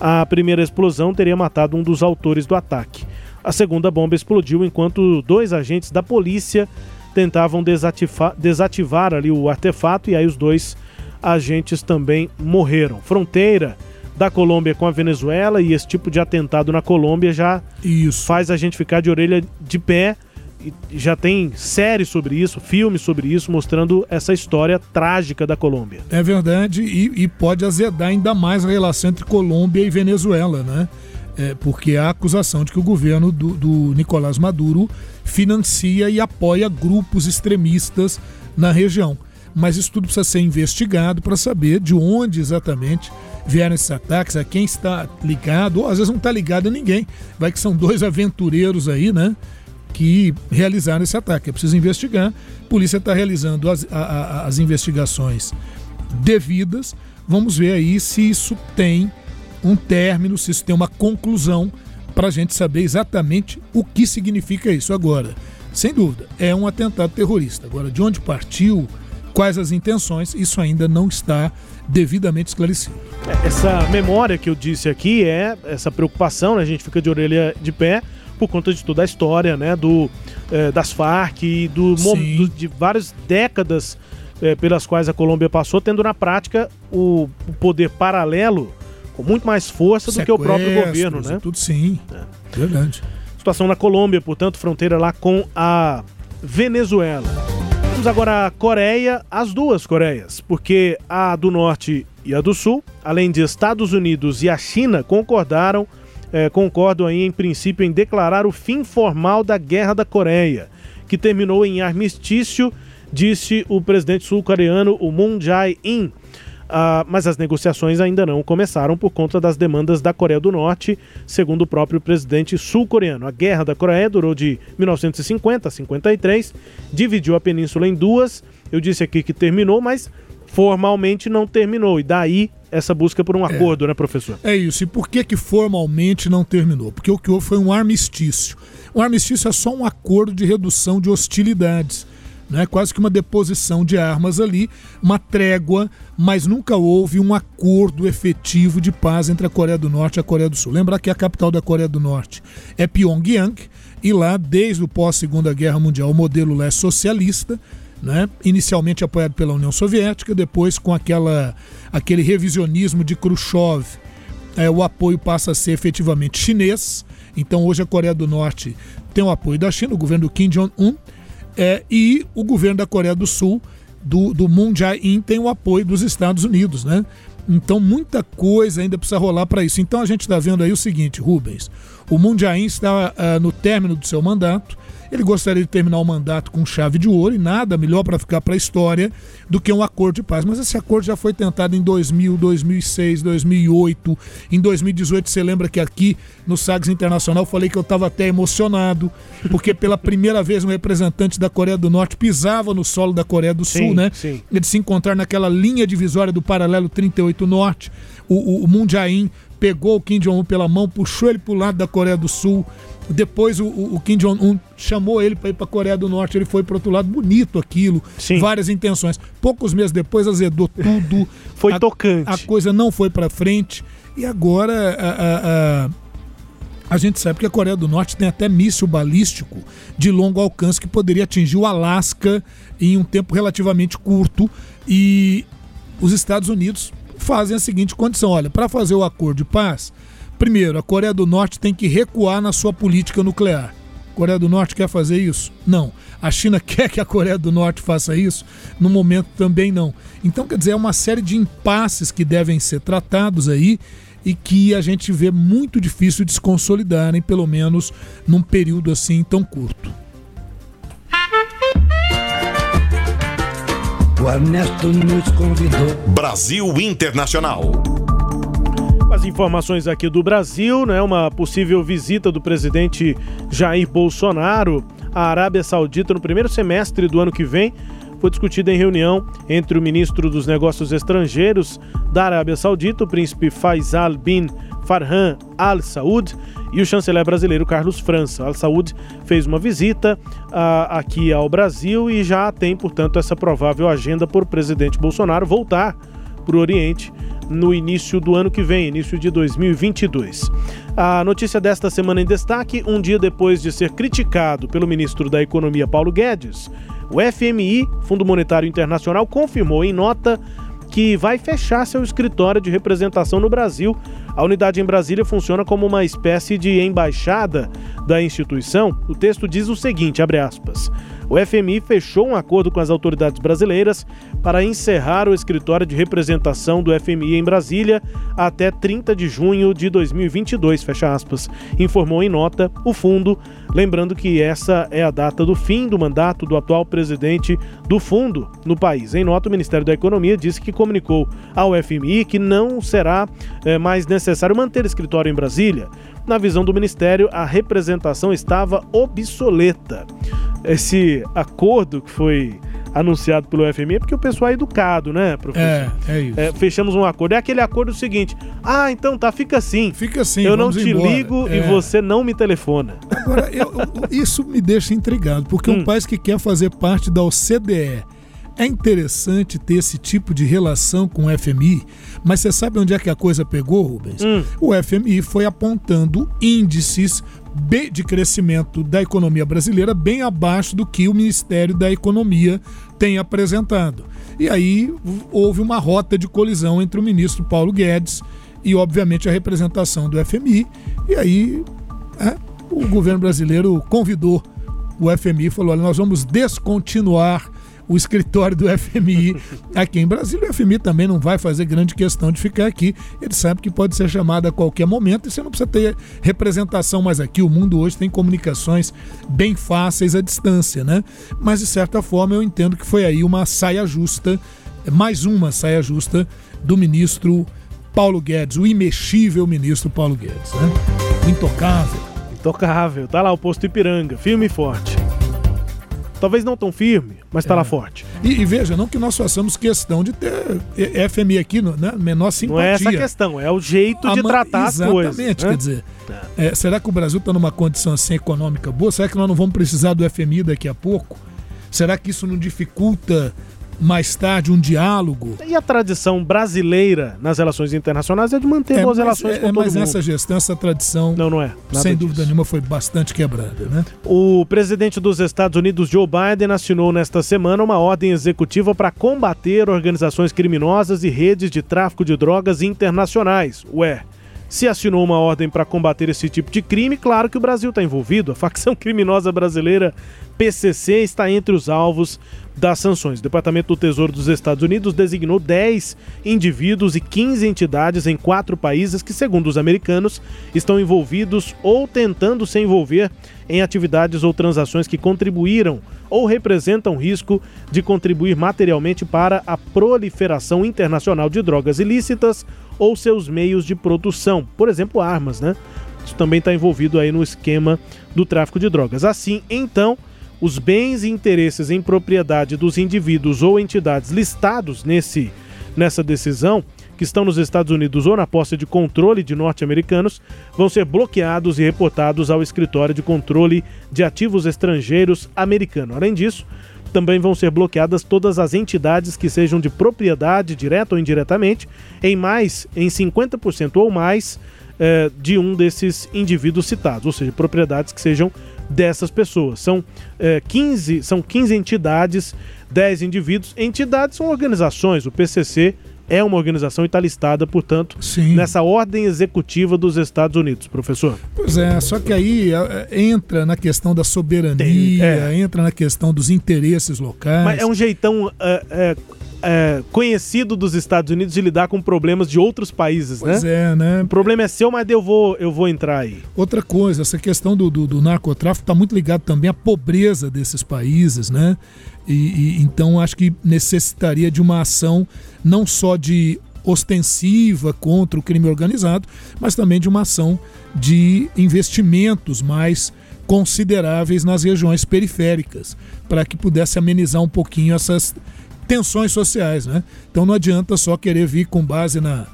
A primeira explosão teria matado um dos autores do ataque. A segunda bomba explodiu enquanto dois agentes da polícia tentavam desativar, desativar ali o artefato e aí os dois agentes também morreram. Fronteira da Colômbia com a Venezuela e esse tipo de atentado na Colômbia já Isso. faz a gente ficar de orelha de pé. E já tem séries sobre isso, filmes sobre isso, mostrando essa história trágica da Colômbia. É verdade, e, e pode azedar ainda mais a relação entre Colômbia e Venezuela, né? É, porque há acusação de que o governo do, do Nicolás Maduro financia e apoia grupos extremistas na região. Mas isso tudo precisa ser investigado para saber de onde exatamente vieram esses ataques, a quem está ligado, ou às vezes não está ligado a ninguém. Vai que são dois aventureiros aí, né? Que realizaram esse ataque. É preciso investigar. A polícia está realizando as, a, a, as investigações devidas. Vamos ver aí se isso tem um término, se isso tem uma conclusão, para a gente saber exatamente o que significa isso. Agora, sem dúvida, é um atentado terrorista. Agora, de onde partiu, quais as intenções, isso ainda não está devidamente esclarecido. Essa memória que eu disse aqui é essa preocupação, né? a gente fica de orelha de pé por conta de toda a história, né, do eh, das Farc e do, do, de várias décadas eh, pelas quais a Colômbia passou, tendo na prática o, o poder paralelo com muito mais força do que o próprio governo, né? Tudo sim. É. Verdade. Situação na Colômbia, portanto, fronteira lá com a Venezuela. Vamos agora à Coreia, as duas Coreias, porque a do Norte e a do Sul, além de Estados Unidos e a China, concordaram, eh, concordam aí em princípio em declarar o fim formal da Guerra da Coreia, que terminou em armistício, disse o presidente sul-coreano, o Moon Jae-in, Uh, mas as negociações ainda não começaram por conta das demandas da Coreia do Norte, segundo o próprio presidente sul-coreano. A guerra da Coreia durou de 1950 a 53, dividiu a península em duas. Eu disse aqui que terminou, mas formalmente não terminou. E daí essa busca por um é, acordo, né, professor? É isso. E por que, que formalmente não terminou? Porque o que houve foi um armistício. Um armistício é só um acordo de redução de hostilidades né? quase que uma deposição de armas ali, uma trégua, mas nunca houve um acordo efetivo de paz entre a Coreia do Norte e a Coreia do Sul. Lembrar que a capital da Coreia do Norte é Pyongyang, e lá, desde o pós-Segunda Guerra Mundial, o modelo lá é socialista, né? inicialmente apoiado pela União Soviética, depois com aquela, aquele revisionismo de Khrushchev, é, o apoio passa a ser efetivamente chinês. Então hoje a Coreia do Norte tem o apoio da China, o governo do Kim Jong-un, é, e o governo da Coreia do Sul, do, do Moon Jae-in, tem o apoio dos Estados Unidos, né? Então muita coisa ainda precisa rolar para isso. Então a gente está vendo aí o seguinte, Rubens, o Moon Jae-in está uh, no término do seu mandato, ele gostaria de terminar o mandato com chave de ouro e nada melhor para ficar para a história do que um acordo de paz. Mas esse acordo já foi tentado em 2000, 2006, 2008. Em 2018, você lembra que aqui no Sagres Internacional eu falei que eu estava até emocionado, porque pela primeira vez um representante da Coreia do Norte pisava no solo da Coreia do Sul, sim, né? Sim. Ele se encontrar naquela linha divisória do paralelo 38 Norte. O, o, o Moon Jae-in pegou o Kim Jong-un pela mão, puxou ele para o lado da Coreia do Sul. Depois o, o Kim Jong-un chamou ele para ir para a Coreia do Norte, ele foi para outro lado, bonito aquilo, Sim. várias intenções. Poucos meses depois azedou tudo. [laughs] foi a, tocante. A coisa não foi para frente. E agora a, a, a, a, gente sabe que a Coreia do Norte tem até míssil balístico de longo alcance que poderia atingir o Alasca em um tempo relativamente curto. E os Estados Unidos fazem a seguinte condição: olha, para fazer o acordo de paz Primeiro, a Coreia do Norte tem que recuar na sua política nuclear. A Coreia do Norte quer fazer isso? Não. A China [laughs] quer que a Coreia do Norte faça isso? No momento também não. Então, quer dizer, é uma série de impasses que devem ser tratados aí e que a gente vê muito difícil de se consolidarem, pelo menos num período assim tão curto. O Ernesto nos convidou. Brasil Internacional. As informações aqui do Brasil, né? Uma possível visita do presidente Jair Bolsonaro à Arábia Saudita no primeiro semestre do ano que vem foi discutida em reunião entre o ministro dos Negócios Estrangeiros da Arábia Saudita, o príncipe Faisal bin Farhan Al Saud, e o chanceler brasileiro Carlos França. Al Saud fez uma visita uh, aqui ao Brasil e já tem, portanto, essa provável agenda por presidente Bolsonaro voltar para o Oriente no início do ano que vem, início de 2022. A notícia desta semana em destaque: um dia depois de ser criticado pelo ministro da Economia Paulo Guedes, o FMI, Fundo Monetário Internacional, confirmou em nota que vai fechar seu escritório de representação no Brasil. A unidade em Brasília funciona como uma espécie de embaixada da instituição. O texto diz o seguinte, abre aspas: o FMI fechou um acordo com as autoridades brasileiras para encerrar o escritório de representação do FMI em Brasília até 30 de junho de 2022, fecha aspas, informou em nota o fundo, lembrando que essa é a data do fim do mandato do atual presidente do fundo no país. Em nota, o Ministério da Economia disse que comunicou ao FMI que não será é, mais necessário manter escritório em Brasília. Na visão do Ministério, a representação estava obsoleta esse acordo que foi anunciado pelo FMI é porque o pessoal é educado, né, professor? É, é isso. É, fechamos um acordo. É aquele acordo seguinte: ah, então tá, fica assim. Fica assim. Eu não te embora. ligo é. e você não me telefona. Agora, eu, isso me deixa intrigado, porque hum. um país que quer fazer parte da OCDE. É interessante ter esse tipo de relação com o FMI, mas você sabe onde é que a coisa pegou, Rubens? Hum. O FMI foi apontando índices de crescimento da economia brasileira bem abaixo do que o Ministério da Economia tem apresentado. E aí houve uma rota de colisão entre o ministro Paulo Guedes e, obviamente, a representação do FMI. E aí é, o governo brasileiro convidou o FMI e falou: olha, nós vamos descontinuar o escritório do FMI aqui em Brasília. O FMI também não vai fazer grande questão de ficar aqui. Ele sabe que pode ser chamado a qualquer momento e você não precisa ter representação mais aqui. O mundo hoje tem comunicações bem fáceis à distância, né? Mas de certa forma eu entendo que foi aí uma saia justa, mais uma saia justa do ministro Paulo Guedes, o imexível ministro Paulo Guedes, né? Intocável. Intocável, tá lá o posto Ipiranga, firme e forte. Talvez não tão firme, mas está é. lá forte. E, e, veja, não que nós façamos questão de ter FMI aqui, né? menor simpatia. Não é essa questão, é o jeito de tratar as coisas. Exatamente, né? quer dizer, é, será que o Brasil está numa condição assim econômica boa? Será que nós não vamos precisar do FMI daqui a pouco? Será que isso não dificulta mais tarde um diálogo. E a tradição brasileira nas relações internacionais é de manter é, boas relações é, com é, todo mas mundo. Mas nessa gestão, essa tradição, não, não é. sem dúvida disso. nenhuma, foi bastante quebrada. Né? O presidente dos Estados Unidos, Joe Biden, assinou nesta semana uma ordem executiva para combater organizações criminosas e redes de tráfico de drogas internacionais. Ué. Se assinou uma ordem para combater esse tipo de crime, claro que o Brasil está envolvido. A facção [laughs] criminosa brasileira PCC está entre os alvos das sanções. O Departamento do Tesouro dos Estados Unidos designou 10 indivíduos e 15 entidades em quatro países que, segundo os americanos, estão envolvidos ou tentando se envolver em atividades ou transações que contribuíram ou representam risco de contribuir materialmente para a proliferação internacional de drogas ilícitas ou seus meios de produção, por exemplo, armas, né? Isso também está envolvido aí no esquema do tráfico de drogas. Assim, então, os bens e interesses em propriedade dos indivíduos ou entidades listados nesse, nessa decisão, que estão nos Estados Unidos ou na posse de controle de norte-americanos, vão ser bloqueados e reportados ao escritório de controle de ativos estrangeiros americano. Além disso, também vão ser bloqueadas todas as entidades que sejam de propriedade, direta ou indiretamente, em mais em 50% ou mais eh, de um desses indivíduos citados, ou seja, propriedades que sejam dessas pessoas. São, é, 15, são 15 entidades, 10 indivíduos. Entidades são organizações, o PCC é uma organização e está listada, portanto, Sim. nessa ordem executiva dos Estados Unidos, professor. Pois é, só que aí é, entra na questão da soberania, Tem, é. entra na questão dos interesses locais. Mas é um jeitão é, é, é, conhecido dos Estados Unidos de lidar com problemas de outros países, Pois né? é, né? O problema é seu, mas eu vou, eu vou entrar aí. Outra coisa, essa questão do, do, do narcotráfico está muito ligado também à pobreza desses países, né? E, e- então acho que necessitaria de uma ação não só de ostensiva contra o crime organizado, mas também de uma ação de investimentos mais consideráveis nas regiões periféricas, para que pudesse amenizar um pouquinho essas tensões sociais, né? Então não adianta só querer vir com base na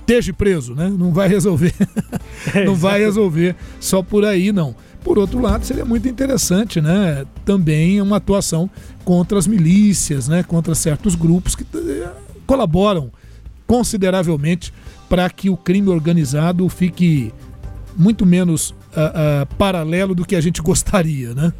esteja preso, né? Não vai resolver. [laughs] não vai resolver só por aí, não. Por outro lado, seria muito interessante, né? Também uma atuação contra as milícias, né? Contra certos grupos que eh, colaboram consideravelmente para que o crime organizado fique muito menos ah, ah, paralelo do que a gente [laughs] gostaria, né?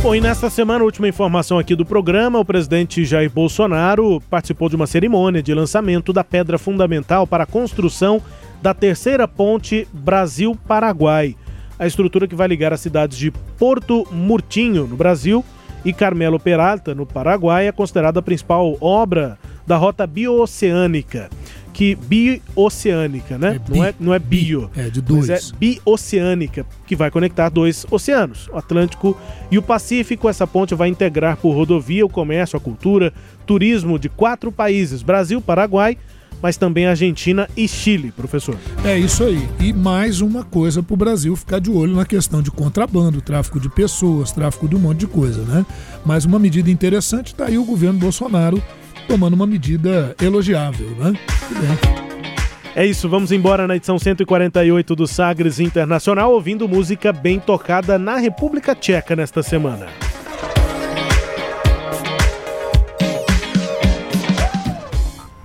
Bom, e nesta semana, última informação aqui do programa, o presidente Jair Bolsonaro participou de uma cerimônia de lançamento da pedra fundamental para a construção da terceira ponte Brasil-Paraguai. A estrutura que vai ligar as cidades de Porto Murtinho, no Brasil, e Carmelo Peralta, no Paraguai, é considerada a principal obra da rota biooceânica. Que bioceânica, né? É bi- não, é, não é bio. É, de Mas dois. é bioceânica, que vai conectar dois oceanos, o Atlântico e o Pacífico. Essa ponte vai integrar por rodovia o comércio, a cultura, turismo de quatro países: Brasil, Paraguai, mas também Argentina e Chile, professor. É isso aí. E mais uma coisa para o Brasil ficar de olho na questão de contrabando, tráfico de pessoas, tráfico de um monte de coisa, né? Mais uma medida interessante, tá aí o governo Bolsonaro tomando uma medida elogiável, né? É isso, vamos embora na edição 148 do Sagres Internacional, ouvindo música bem tocada na República Tcheca nesta semana.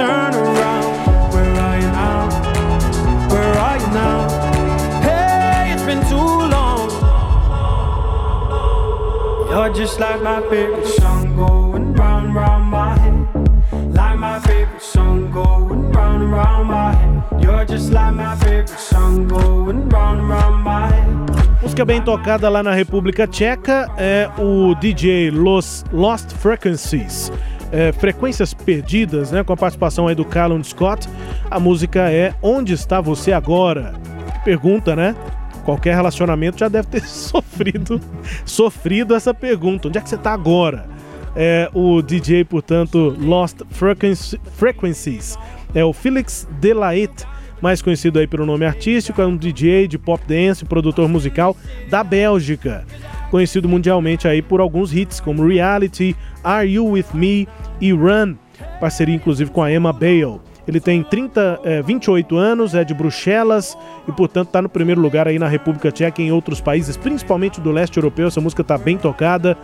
turn around. Where are you now? Where are you now? Hey, it's been too long. You're just like my favorite song going round, round my head. Like my favorite song going round round my head. You're just like my favorite song going round round my head. Música bem tocada lá na República Tcheca é o DJ Los Lost Frequencies. É, frequências perdidas, né? Com a participação aí do Callum Scott. A música é Onde está você agora? Pergunta, né? Qualquer relacionamento já deve ter [laughs] sofrido, sofrido essa pergunta. Onde é que você tá agora? É o DJ, portanto, Lost Frequencies. É o Felix Delaet, mais conhecido aí pelo nome artístico, é um DJ de pop dance, produtor musical da Bélgica. Conhecido mundialmente aí por alguns hits como Reality, Are You With Me e Run, parceria inclusive com a Emma Bale. Ele tem 30, eh, 28 anos, é de Bruxelas e, portanto, está no primeiro lugar aí na República Tcheca e em outros países, principalmente do leste europeu. Essa música está bem tocada.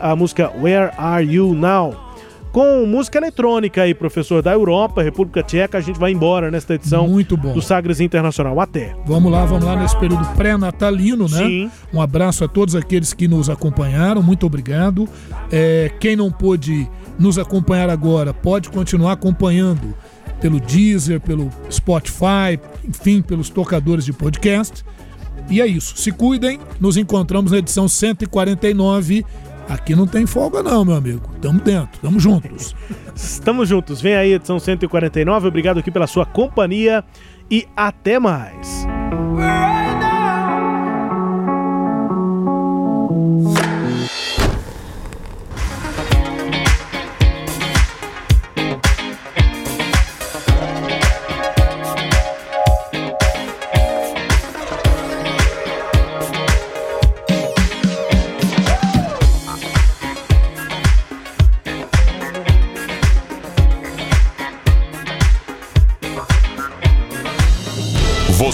A música Where Are You Now? Com música eletrônica aí, professor, da Europa, República Tcheca. A gente vai embora nesta edição Muito bom. do Sagres Internacional. Até. Vamos lá, vamos lá nesse período pré-natalino, né? Sim. Um abraço a todos aqueles que nos acompanharam, muito obrigado. É, quem não pôde nos acompanhar agora, pode continuar acompanhando pelo Deezer, pelo Spotify, enfim, pelos tocadores de podcast. E é isso. Se cuidem, nos encontramos na edição 149. Aqui não tem folga, não, meu amigo. Tamo dentro, tamo juntos. Estamos juntos. Vem aí, edição 149. Obrigado aqui pela sua companhia e até mais.